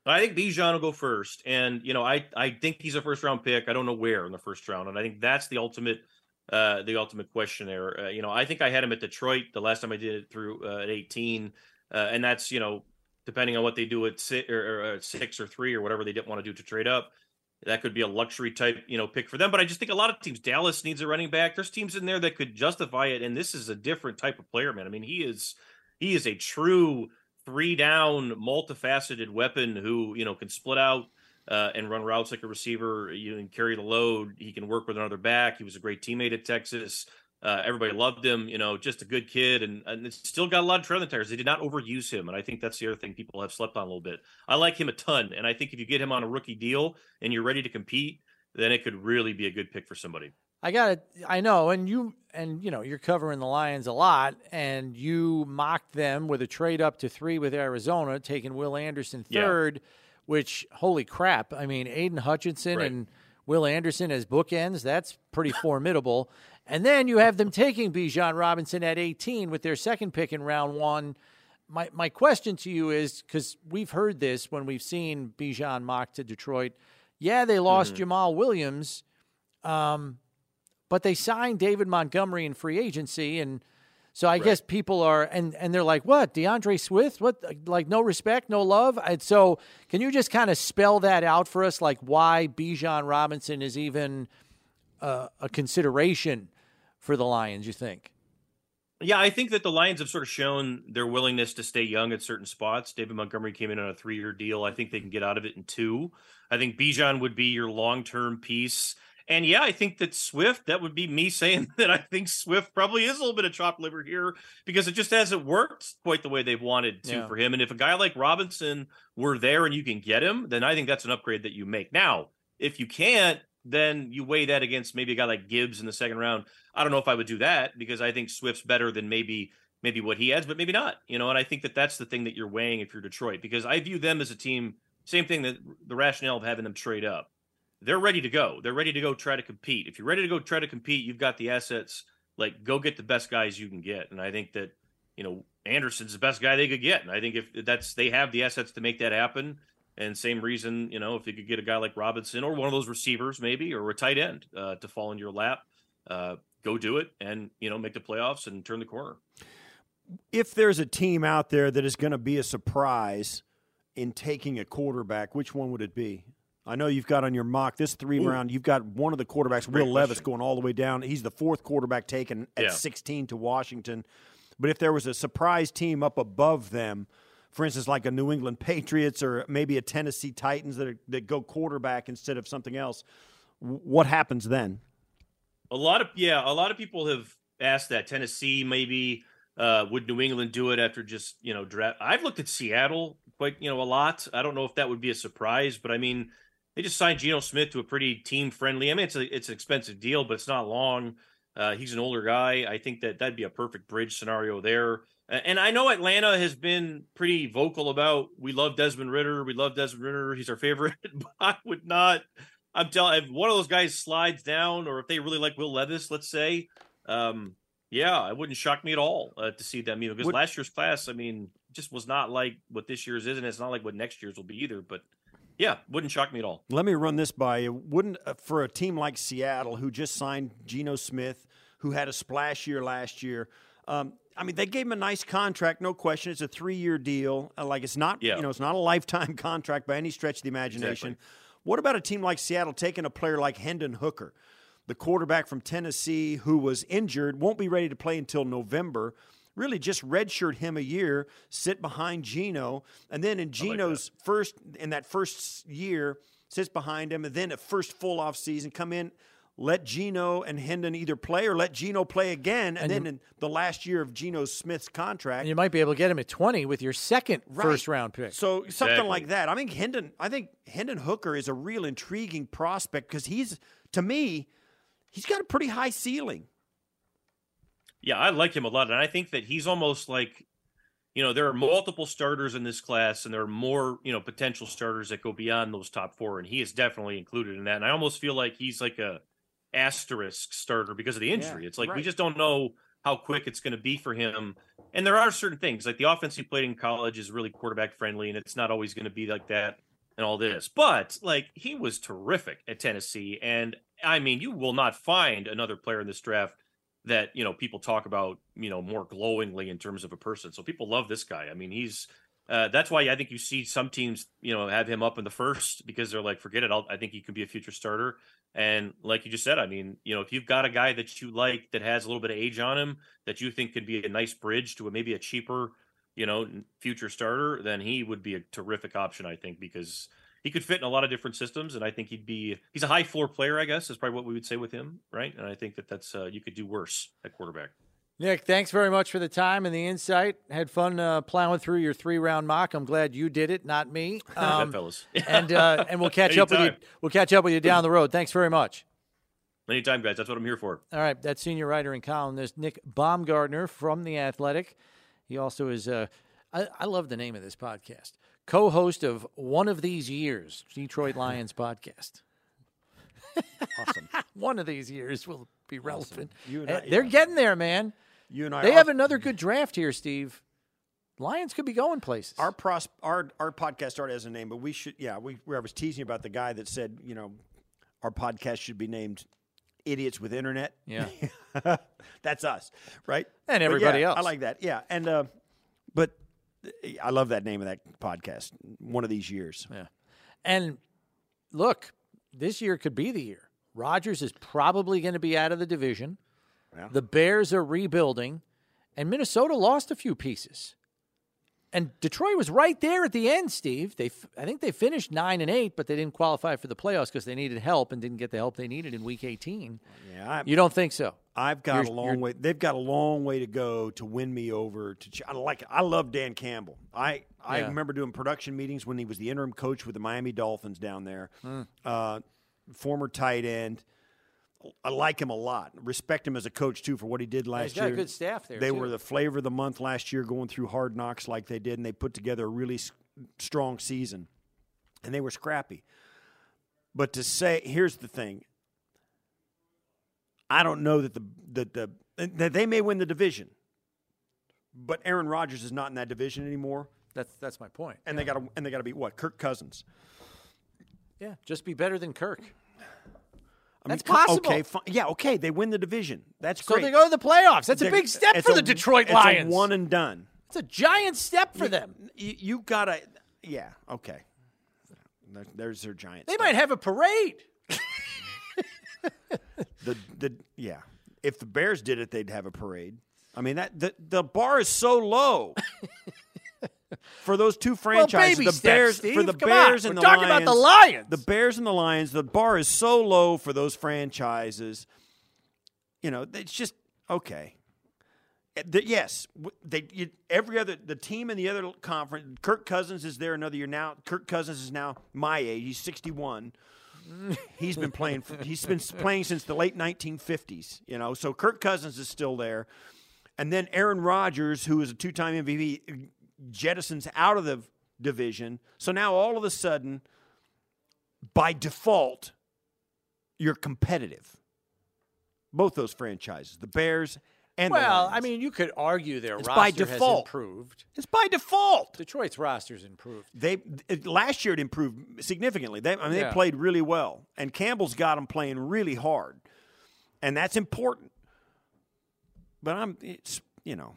I think Bijan will go first, and you know, I I think he's a first round pick. I don't know where in the first round, and I think that's the ultimate. Uh, the ultimate question there. Uh, you know, I think I had him at Detroit the last time I did it through uh, at 18, uh, and that's you know depending on what they do at six or, or six or three or whatever they didn't want to do to trade up. That could be a luxury type, you know, pick for them. But I just think a lot of teams, Dallas needs a running back. There's teams in there that could justify it, and this is a different type of player, man. I mean, he is he is a true three down, multifaceted weapon who you know can split out uh, and run routes like a receiver. You can carry the load. He can work with another back. He was a great teammate at Texas. Uh, everybody loved him. You know, just a good kid, and and it's still got a lot of tread on the tires. They did not overuse him, and I think that's the other thing people have slept on a little bit. I like him a ton, and I think if you get him on a rookie deal and you're ready to compete, then it could really be a good pick for somebody. I got it. I know, and you and you know you're covering the Lions a lot, and you mocked them with a trade up to three with Arizona, taking Will Anderson third. Yeah. Which holy crap! I mean, Aidan Hutchinson right. and Will Anderson as bookends. That's pretty formidable. And then you have them taking Bijan Robinson at 18 with their second pick in round one. My my question to you is because we've heard this when we've seen Bijan mocked to Detroit. Yeah, they lost mm-hmm. Jamaal Williams. Um, but they signed David Montgomery in free agency, and so I right. guess people are and and they're like, "What, D'Andre Swift? What, like no respect, no love?" And so, can you just kind of spell that out for us, like why Bijan Robinson is even uh, a consideration for the Lions? You think? Yeah, I think that the Lions have sort of shown their willingness to stay young at certain spots. David Montgomery came in on a three-year deal. I think they can get out of it in two. I think Bijan would be your long-term piece. And yeah, I think that Swift, that would be me saying that I think Swift probably is a little bit of chopped liver here because it just hasn't worked quite the way they've wanted to yeah. for him. And if a guy like Robinson were there and you can get him, then I think that's an upgrade that you make. Now, if you can't, then you weigh that against maybe a guy like Gibbs in the second round. I don't know if I would do that because I think Swift's better than maybe maybe what he adds, but maybe not. You know, and I think that that's the thing that you're weighing if you're Detroit because I view them as a team. Same thing that the rationale of having them trade up they're ready to go. They're ready to go try to compete. If you're ready to go try to compete, you've got the assets. Like go get the best guys you can get. And I think that you know Anderson's the best guy they could get. And I think if that's they have the assets to make that happen. And same reason, you know, if you could get a guy like Robinson or one of those receivers, maybe, or a tight end uh, to fall in your lap, uh, go do it and you know make the playoffs and turn the corner. If there's a team out there that is going to be a surprise in taking a quarterback, which one would it be? I know you've got on your mock this three Ooh. round. You've got one of the quarterbacks, Will Levis, going all the way down. He's the fourth quarterback taken at yeah. 16 to Washington. But if there was a surprise team up above them, for instance, like a New England Patriots or maybe a Tennessee Titans that, are, that go quarterback instead of something else, what happens then? A lot of yeah, a lot of people have asked that Tennessee maybe uh, would New England do it after just you know draft? I've looked at Seattle quite you know a lot. I don't know if that would be a surprise, but I mean they just signed Geno Smith to a pretty team friendly. I mean, it's a it's an expensive deal, but it's not long. Uh, he's an older guy. I think that that'd be a perfect bridge scenario there. And I know Atlanta has been pretty vocal about we love Desmond Ridder, We love Desmond Ridder, He's our favorite. but I would not. I'm telling. If one of those guys slides down, or if they really like Will Levis, let's say, um, yeah, it wouldn't shock me at all uh, to see them. You know, because last year's class, I mean, just was not like what this year's is, and it's not like what next year's will be either. But yeah, wouldn't shock me at all. Let me run this by you. Wouldn't uh, for a team like Seattle, who just signed Geno Smith, who had a splash year last year. Um, I mean, they gave him a nice contract, no question. It's a three-year deal. Uh, like it's not, yeah. you know, it's not a lifetime contract by any stretch of the imagination. Exactly. What about a team like Seattle taking a player like Hendon Hooker, the quarterback from Tennessee who was injured, won't be ready to play until November? really just redshirt him a year, sit behind Geno, and then in Geno's like first in that first year, sits behind him, and then a first full off season, come in, let Geno and Hendon either play or let Geno play again, and, and then you, in the last year of Geno Smith's contract, you might be able to get him at twenty with your second right. first round pick. So something exactly. like that. I think Hendon, I think Hendon Hooker is a real intriguing prospect because he's to me, he's got a pretty high ceiling. Yeah, I like him a lot, and I think that he's almost like, you know, there are multiple starters in this class, and there are more, you know, potential starters that go beyond those top four, and he is definitely included in that. And I almost feel like he's like a asterisk starter because of the injury. Yeah, it's like right. we just don't know how quick it's going to be for him. And there are certain things like the offense he played in college is really quarterback friendly, and it's not always going to be like that and all this. But like he was terrific at Tennessee, and I mean, you will not find another player in this draft that you know people talk about you know more glowingly in terms of a person. So people love this guy. I mean, he's Uh, that's why I think you see some teams, you know, have him up in the first because they're like, forget it. I'll, I think he can be a future starter. And like you just said, I mean, you know, if you've got a guy that you like that has a little bit of age on him that you think could be a nice bridge to a, maybe a cheaper, you know, future starter, then he would be a terrific option, I think, because he could fit in a lot of different systems. And I think he'd be, he's a high floor player, I guess, is probably what we would say with him. Right. And I think that that's, uh, you could do worse at quarterback. Nick, thanks very much for the time and the insight. Had fun uh, plowing through your three round mock. I'm glad you did it, not me. Um, fellas. and uh, and we'll catch up with you. We'll catch up with you down the road. Thanks very much. Anytime, guys. That's what I'm here for. All right, that's senior writer and columnist Nick Baumgardner from the Athletic. He also is. Uh, I, I love the name of this podcast. Co-host of One of These Years, Detroit Lions podcast. Awesome. One of these years will be relevant. You and Uh, I- They're yeah. getting there, man. You and I. They our- have another good draft here, Steve. Lions could be going places. Our pros, our our podcast started as a name, but we should. Yeah, we. Where I was teasing about the guy that said, you know, our podcast should be named "Idiots with Internet." Yeah. that's us, right? And everybody yeah, else. I like that. Yeah, and uh, but I love that name of that podcast. One of these years. Yeah. And look, this year could be the year. Rodgers is probably going to be out of the division. Yeah. The Bears are rebuilding, and Minnesota lost a few pieces. And Detroit was right there at the end, Steve. They, I think they finished nine and eight, but they didn't qualify for the playoffs because they needed help and didn't get the help they needed in Week 18. Yeah, I, You don't think so? I've got You're- a long way. They've got a long way to go to win me over. To I like. I love Dan Campbell. I I Yeah. remember doing production meetings when he was the interim coach with the Miami Dolphins down there. Hmm. Uh, former tight end. I like him a lot. Respect him as a coach too for what he did last a year. good staff there, They too. were the flavor of the month last year, going through hard knocks like they did, and they put together a really s- strong season. And they were scrappy. But to say, here's the thing. I don't know that the that the that they may win the division, but Aaron Rodgers is not in that division anymore, That's that's my point. and they got to and they got to beat what Kirk Cousins. Yeah, just be better than Kirk. That's mean, possible. Okay, fi- yeah, okay, they win the division. That's So great. they go to the playoffs. That's a They're- big step for a- the Detroit it's Lions. A one and done. it's a giant step for them. You, you gotta, yeah, okay. There- There's their giant. They step. might have a parade. the the yeah. If the Bears did it, they'd have a parade. I mean that the the bar is so low for those two franchises. baby the steps, Bears Steve. for the Come on. Bears and We're the talking Lions. about the Lions. The Bears and the Lions. The bar is so low for those franchises. You know, it's just okay. Uh, the- yes, they you, every other the team in the other conference. Kirk Cousins is there another year now. Kirk Cousins is now my age. He's sixty one. He's been playing. For, he's been playing since the late 1950s. You know, so Kirk Cousins is still there, and then Aaron Rodgers, who is a two-time MVP, jettisons out of the division. So now all of a sudden, by default, you're competitive. Both those franchises, the Bears and the Well, I mean, you could argue their It's roster by has improved. it's by default. Detroit's roster's improved. They it, last year it improved significantly. They, I mean, Yeah. they played really well, and Campbell's got them playing really hard, and that's important. But I'm, it's you know,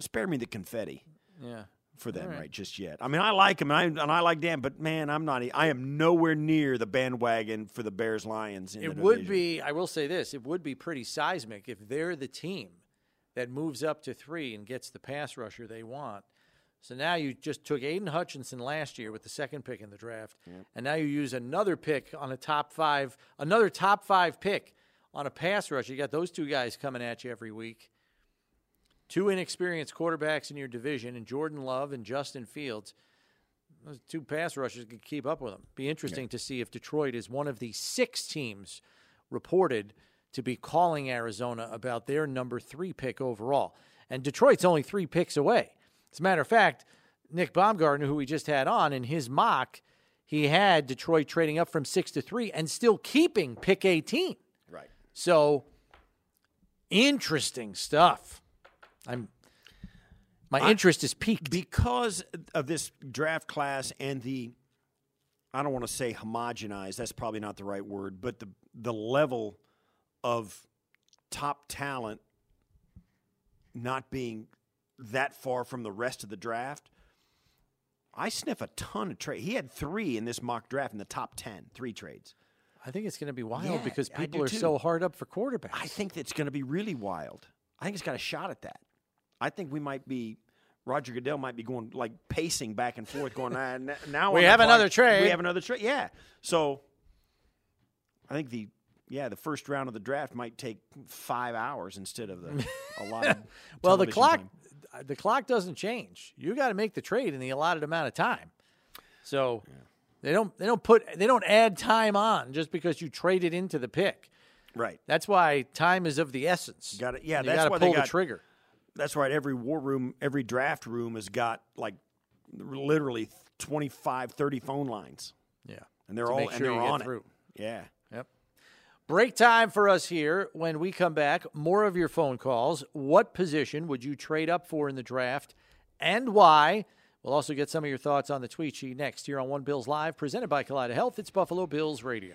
spare me the confetti Yeah. for them right. right. just yet. I mean, I like him, and I and I like Dan, but man, I'm not. I am nowhere near the bandwagon for the Bears Lions. It the would division. be, I will say this, it would be pretty seismic if they're the team that moves up to three and gets the pass rusher they want. So now you just took Aidan Hutchinson last year with the second pick in the draft, and now you use another pick on a top five, another top five pick on a pass rush. You got those two guys coming at you every week. Two inexperienced quarterbacks in your division, and Jordan Love and Justin Fields. Those two pass rushers can keep up with them. Be interesting to see if Detroit is one of the six teams reported to be calling Arizona about their number three pick overall. And Detroit's only three picks away. As a matter of fact, Nick Baumgardner, who we just had on in his mock, he had Detroit trading up from six to three and still keeping pick 18. right. So interesting stuff. I'm my interest is peaked. because of this draft class and the I don't want to say homogenized, that's probably not the right word, but the the level of top talent not being that far from the rest of the draft, I sniff a ton of trade. He had three in this mock draft in the top 10, three trades. I think it's going to be wild Yeah, because people are too. so hard up for quarterbacks. I think it's going to be really wild. I think it's got a shot at that. I think we might be. Roger Goodell might be going like pacing back and forth, going. "Ah, now We have clock, another trade." We have another trade. Yeah. So, I think the yeah the first round of the draft might take five hours instead of the a lot. Of well, the clock time. the clock doesn't change. You got to make the trade in the allotted amount of time. So they don't they don't put they don't add time on just because you traded into the pick. Right. That's why time is of the essence. Got it. Yeah, you that's why pull they got the trigger. That's right. Every war room, every draft room has got like literally 25, 30 phone lines. Yeah. And they're To all make and they're on through. it. Yeah. Yep. Break time for us here. When we come back, more of your phone calls. What position would you trade up for in the draft and why? We'll also get some of your thoughts on the tweet sheet next here on One Bills Live, presented by Kaleida Health. It's Buffalo Bills Radio.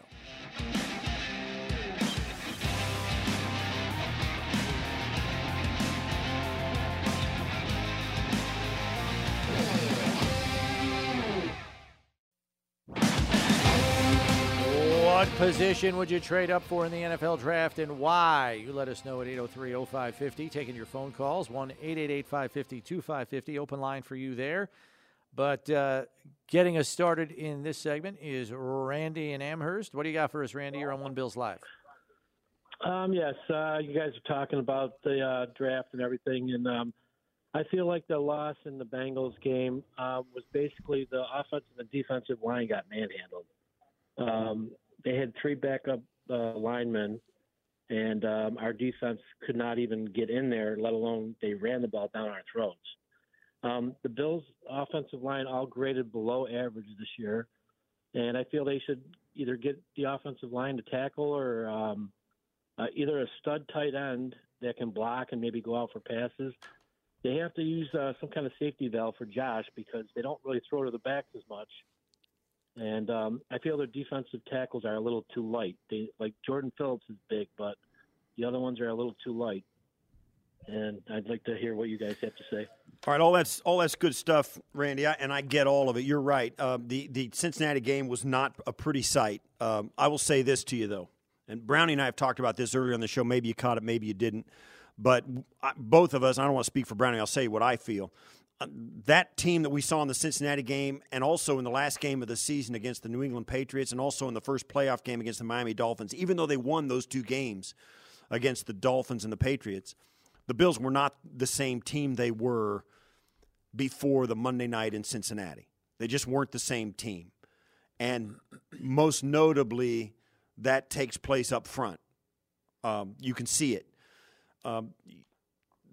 What position would you trade up for in the NFL draft and why? You let us know at 803 0550. Taking your phone calls, 1 888 550 2550. Open line for you there. But uh, getting us started in this segment is Randy and Amherst. What do you got for us, Randy? You're on One Bills Live. Um, yes, uh, you guys are talking about the uh, draft and everything, and um, I feel like the loss in the Bengals game uh, was basically the offensive and defensive line got manhandled. Um, they had three backup uh, linemen, and um, our defense could not even get in there, let alone they ran the ball down our throats. Um, the Bills' offensive line all graded below average this year, and I feel they should either get the offensive line to tackle or um, uh, either a stud tight end that can block and maybe go out for passes. They have to use uh, some kind of safety valve for Josh because they don't really throw to the backs as much. And um, I feel their defensive tackles are a little too light. They like Jordan Phillips is big, but the other ones are a little too light. And I'd like to hear what you guys have to say. All right, all that's all that's good stuff, Randy, I, and I get all of it. You're right. Uh, the the Cincinnati game was not a pretty sight. Um, I will say this to you though, and Brownie and I have talked about this earlier on the show. Maybe you caught it, maybe you didn't. But I, both of us, I don't want to speak for Brownie. I'll say what I feel. Uh, that team that we saw in the Cincinnati game, and also in the last game of the season against the New England Patriots, and also in the first playoff game against the Miami Dolphins, even though they won those two games against the Dolphins and the Patriots, the Bills were not the same team they were before the Monday night in Cincinnati. They just weren't the same team. And most notably, that takes place up front. Um, you can see it. Um,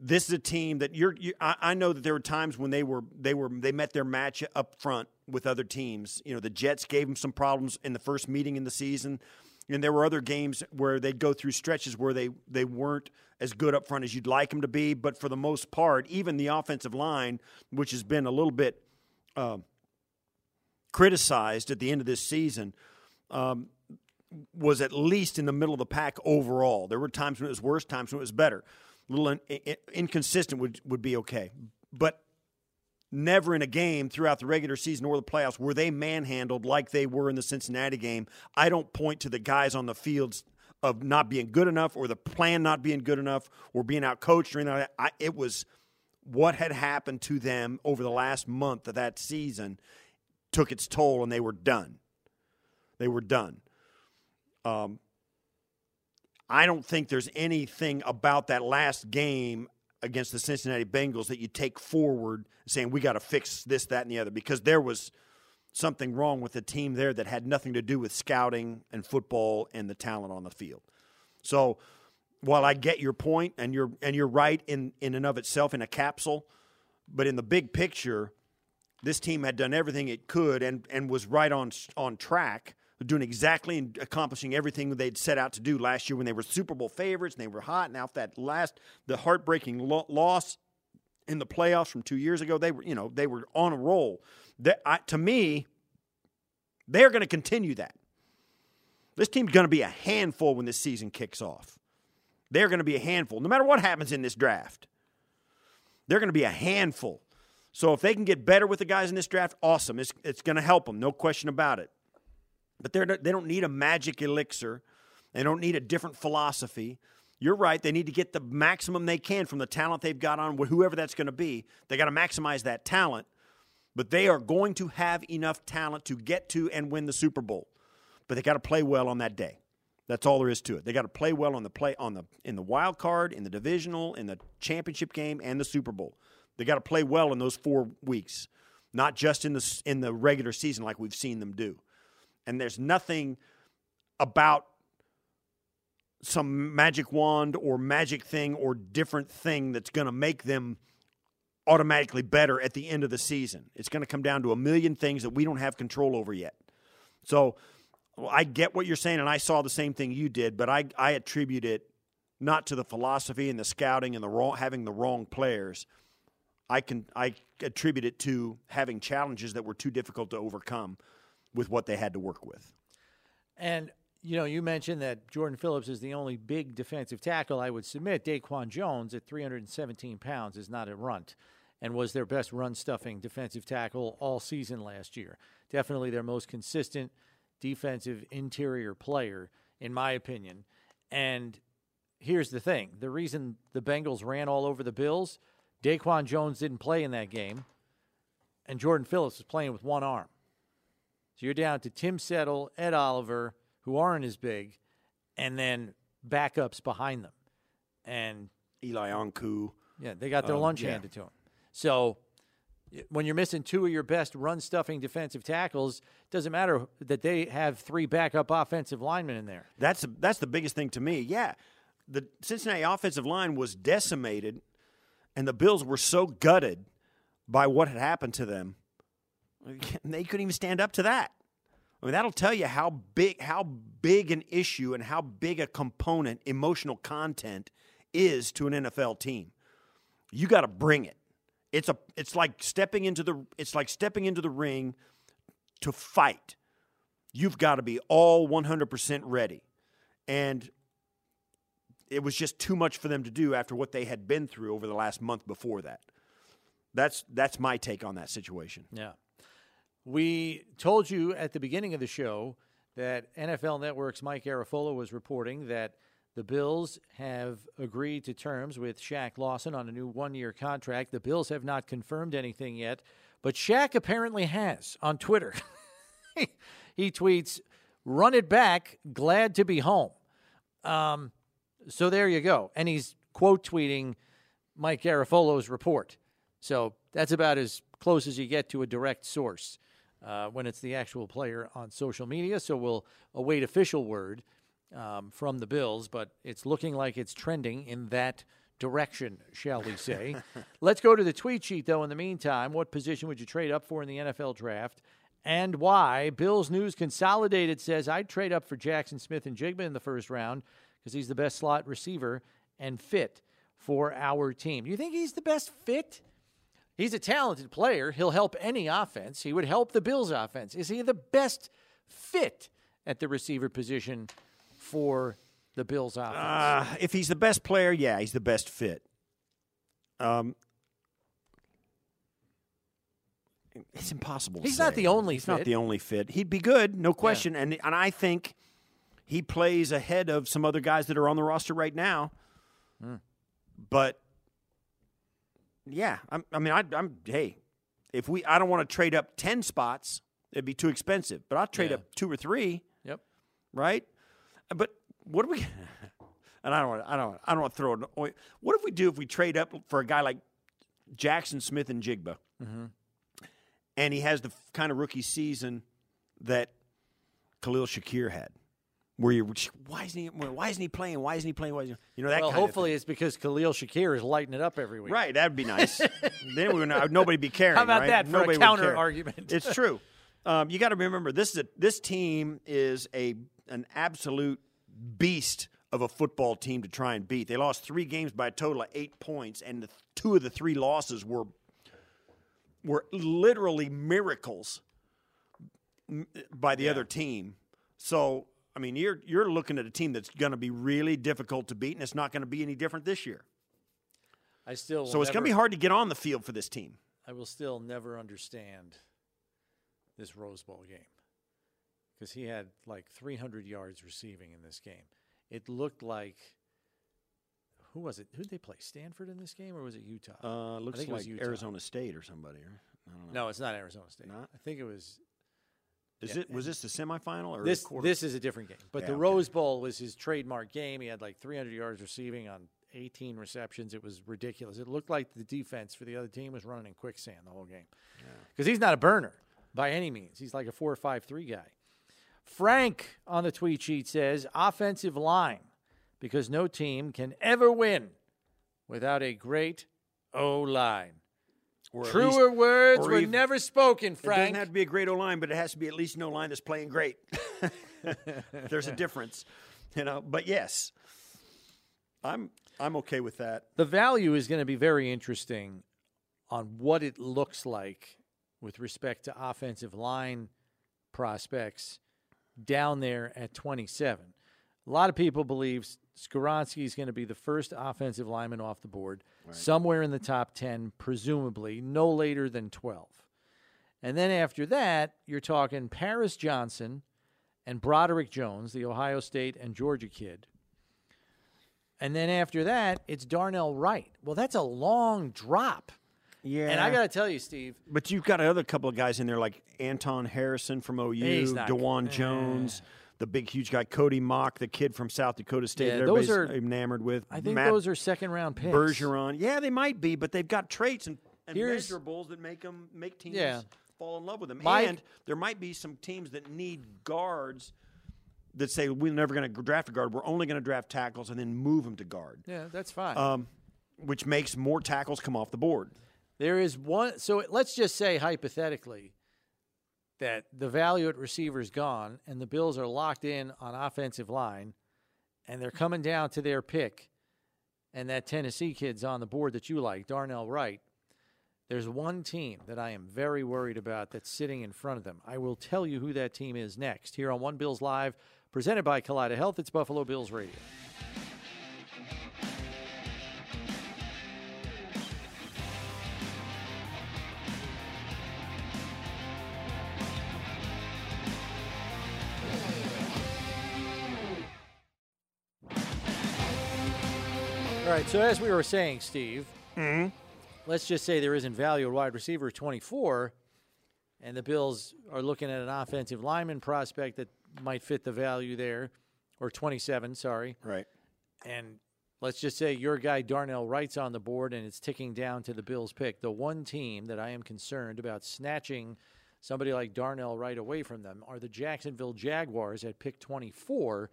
this is a team that you're. You, I, I know that there were times when they were they were they met their match up front with other teams. You know, the Jets gave them some problems in the first meeting in the season, and there were other games where they'd go through stretches where they they weren't as good up front as you'd like them to be. But for the most part, even the offensive line, which has been a little bit uh, criticized at the end of this season. Um, was at least in the middle of the pack overall. There were times when it was worse, times when it was better. Little in, in, inconsistent would, would be okay. But never in a game throughout the regular season or the playoffs were they manhandled like they were in the Cincinnati game. I don't point to the guys on the fields of not being good enough or the plan not being good enough or being out coached or anything like that. I, it was what had happened to them over the last month of that season took its toll and they were done. They were done. Um, I don't think there's anything about that last game against the Cincinnati Bengals that you take forward saying we got to fix this, that, and the other because there was something wrong with the team there that had nothing to do with scouting and football and the talent on the field. So while I get your point and you're and you're right in in and of itself in a capsule, but in the big picture, this team had done everything it could and and was right on on track doing exactly and accomplishing everything they'd set out to do last year when they were Super Bowl favorites and they were hot. Now if that last the heartbreaking lo- loss in the playoffs from two years ago, they were you know they were on a roll. That I, to me, they're going to continue that. This team's going to be a handful when this season kicks off. They're going to be a handful, no matter what happens in this draft. They're going to be a handful. So if they can get better with the guys in this draft, awesome. It's it's going to help them, no question about it. But they're they don't need a magic elixir. They don't need a different philosophy. You're right. They need to get the maximum they can from the talent they've got on whoever that's going to be. They got to maximize that talent. But they are going to have enough talent to get to and win the Super Bowl. But they got to play well on that day. That's all there is to it. They got to play well on the play on the in the wild card, in the divisional, in the championship game, and the Super Bowl. They got to play well in those four weeks, not just in the in the regular season like we've seen them do. And there's nothing about some magic wand or magic thing or different thing that's going to make them automatically better at the end of the season. It's going to come down to a million things that we don't have control over yet. So well, I get what you're saying, and I saw the same thing you did, but I, I attribute it not to the philosophy and the scouting and the wrong, having the wrong players. I can I attribute it to having challenges that were too difficult to overcome with what they had to work with. And you know, you mentioned that Jordan Phillips is the only big defensive tackle. I would submit DaQuan Jones at 317 pounds is not a runt and was their best run stuffing defensive tackle all season last year. Definitely their most consistent defensive interior player, in my opinion. And here's the thing the reason the Bengals ran all over the Bills, DaQuan Jones didn't play in that game, and Jordan Phillips was playing with one arm. So you're down to Tim Settle, Ed Oliver, who aren't as big, and then backups behind them. And Eli Ankou. Yeah, they got their Um, lunch yeah. handed to them. So when you're missing two of your best run stuffing defensive tackles, doesn't matter that they have three backup offensive linemen in there. That's that's the biggest thing to me. Yeah, the Cincinnati offensive line was decimated, and the Bills were so gutted by what had happened to them. They couldn't even stand up to that. I mean, that'll tell you how big how big an issue and how big a component emotional content is to an NFL team. You got to bring it. It's a it's like stepping into the it's like stepping into the ring to fight. You've got to be all 100% ready. And it was just too much for them to do after what they had been through over the last month before that. That's that's my take on that situation. Yeah. We told you at the beginning of the show that NFL Network's Mike Garafolo was reporting that the Bills have agreed to terms with Shaq Lawson on a new one year contract. The Bills have not confirmed anything yet, but Shaq apparently has on Twitter. he tweets, Run it back, glad to be home. Um, so there you go. And he's quote tweeting Mike Garafolo's report. So that's about as close as you get to a direct source uh, when it's the actual player on social media. So we'll await official word um, from the Bills, but it's looking like it's trending in that direction, shall we say. Let's go to the tweet sheet, though, in the meantime. What position would you trade up for in the NFL draft? And why? Bills News Consolidated says I'd trade up for Jaxon Smith-Njigba in the first round because he's the best slot receiver and fit for our team. Do you think he's the best fit? He's a talented player. He'll help any offense. He would help the Bills' offense. Is he the best fit at the receiver position for the Bills' offense? Uh, if he's the best player, yeah, he's the best fit. Um, it's impossible. to He's not the only He's fit. not the only fit. He'd be good, no question. And and I think he plays ahead of some other guys that are on the roster right now. Hmm. But yeah, I'm, I mean, I, I'm hey, if we, I don't want to trade up ten spots. It'd be too expensive. But I'll trade Yeah. up two or three. Yep. Right. But what do we? And I don't want. I don't. I don't want to throw it. What if we do if we trade up for a guy like Jaxon Smith-Njigba, Mhm. and he has the kind of rookie season that Khalil Shakir had, where you why isn't he why isn't he playing? Why isn't he playing? Why isn't, you know that well, hopefully it's because Khalil Shakir is lighting it up every week. Right, that'd be nice. then we would not, nobody be caring. How about right? that for a Nobody would counter argument It's true. Um, you got to remember this is a, this team is a an absolute beast of a football team to try and beat. They lost three games by a total of eight points, and the, two of the three losses were were literally miracles by the other team. So, I mean, you're you're looking at a team that's going to be really difficult to beat, and it's not going to be any different this year. I still So it's going to be hard to get on the field for this team. I will still never understand this Rose Bowl game because he had like 300 yards receiving in this game. It looked like who was it? Who did they play? Stanford in this game, or was it Utah? Uh, looks think it was like. Arizona State or somebody. Or, I don't know. No, it's not Arizona State. Not? I think it was Is yeah, it? Was this the semifinal or this. quarter? This is a different game, but Yeah, the okay. Rose Bowl was his trademark game. He had like 300 yards receiving on 18 receptions. It was ridiculous. It looked like the defense for the other team was running in quicksand the whole game because he's not a burner by any means. He's like a four or five three guy. Frank on the tweet sheet says offensive line because no team can ever win without a great O line. Or Truer least- words or were even- never spoken, Frank. It doesn't have to be a great O line, but it has to be at least no line that's playing great. There's a difference, you know. But yes, I'm I'm okay with that. The value is going to be very interesting on what it looks like with respect to offensive line prospects down there at 27. A lot of people believe Skoronski is going to be the first offensive lineman off the board, somewhere in the top 10, presumably, no later than 12. And then after that, you're talking Paris Johnson and Broderick Jones, the Ohio State and Georgia kid. And then after that, it's Darnell Wright. Well, that's a long drop. Yeah, And I got to tell you, Steve, But you've got another couple of guys in there like Anton Harrison from OU, Dawand eh. Jones, the big huge guy Cody Mauch, the kid from South Dakota State. Yeah, those are- enamored with. I think Matt those are second round picks. Bergeron. Yeah, they might be, but they've got traits and, and Here's- measurables that make them make teams Yeah. fall in love with them. Mike- and there might be some teams that need guards that say we're never going to draft a guard. We're only going to draft tackles and then move them to guard, Yeah, that's fine. um, which makes more tackles come off the board. There is one. So let's just say hypothetically that the value at receiver is gone, and the Bills are locked in on offensive line, and they're coming down to their pick, and that Tennessee kid's on the board that you like, Darnell Wright. There's one team that I am very worried about that's sitting in front of them. I will tell you who that team is next here on One Bills Live, presented by Kaleida Health. It's Buffalo Bills Radio. Right. So as we were saying, Steve, mm-hmm. let's just say there isn't value at wide receiver 24, and the Bills are looking at an offensive lineman prospect that might fit the value there, or 27, sorry. Right. And let's just say your guy Darnell Wright's on the board and it's ticking down to the Bills pick. The one team that I am concerned about snatching somebody like Darnell Wright away from them are the Jacksonville Jaguars at pick 24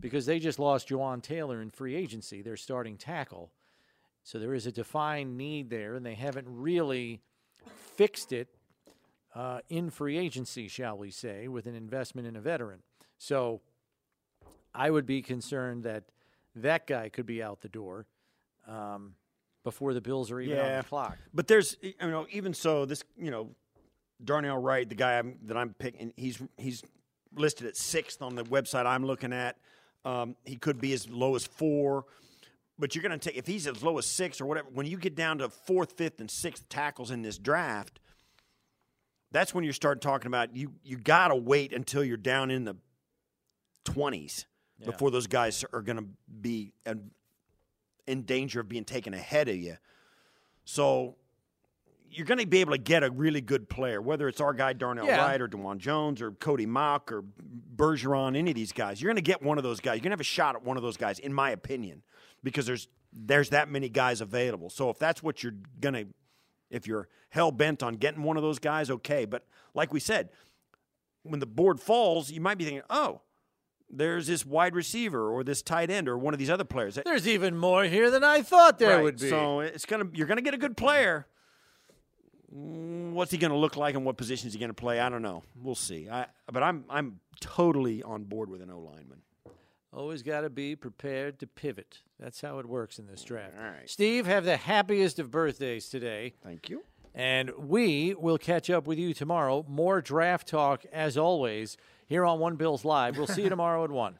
because they just lost Jawaan Taylor in free agency, their starting tackle. So there is a defined need there, and they haven't really fixed it uh, in free agency, shall we say, with an investment in a veteran. So I would be concerned that that guy could be out the door um, before the Bills are even on the clock. But there's, you know, even so, this, you know, Darnell Wright, the guy I'm, that I'm picking, he's he's listed at sixth on the website I'm looking at. Um, he could be as low as four, but you're going to take if he's as low as six or whatever. When you get down to fourth, fifth, and sixth tackles in this draft, that's when you start talking about you. You got to wait until you're down in the twenties before those guys are going to be in danger of being taken ahead of you. So you're going to be able to get a really good player, whether it's our guy Darnell Yeah. Wright or Dawand Jones or Cody Mauch or Bergeron, any of these guys. You're going to get one of those guys. You're going to have a shot at one of those guys, in my opinion, because there's there's that many guys available. So if that's what you're going to, if you're hell bent on getting one of those guys, okay. But like we said, when the board falls, you might be thinking, oh, there's this wide receiver or this tight end or one of these other players. There's even more here than I thought there Right, would be. So it's gonna you're gonna get a good player. What's he going to look like and what position is he going to play? I don't know. We'll see. I, but I'm I'm totally on board with an O lineman. Always got to be prepared to pivot. That's how it works in this draft. All right. Steve, have the happiest of birthdays today. Thank you. And we will catch up with you tomorrow. More draft talk, as always, here on One Bills Live. We'll see you tomorrow at 1.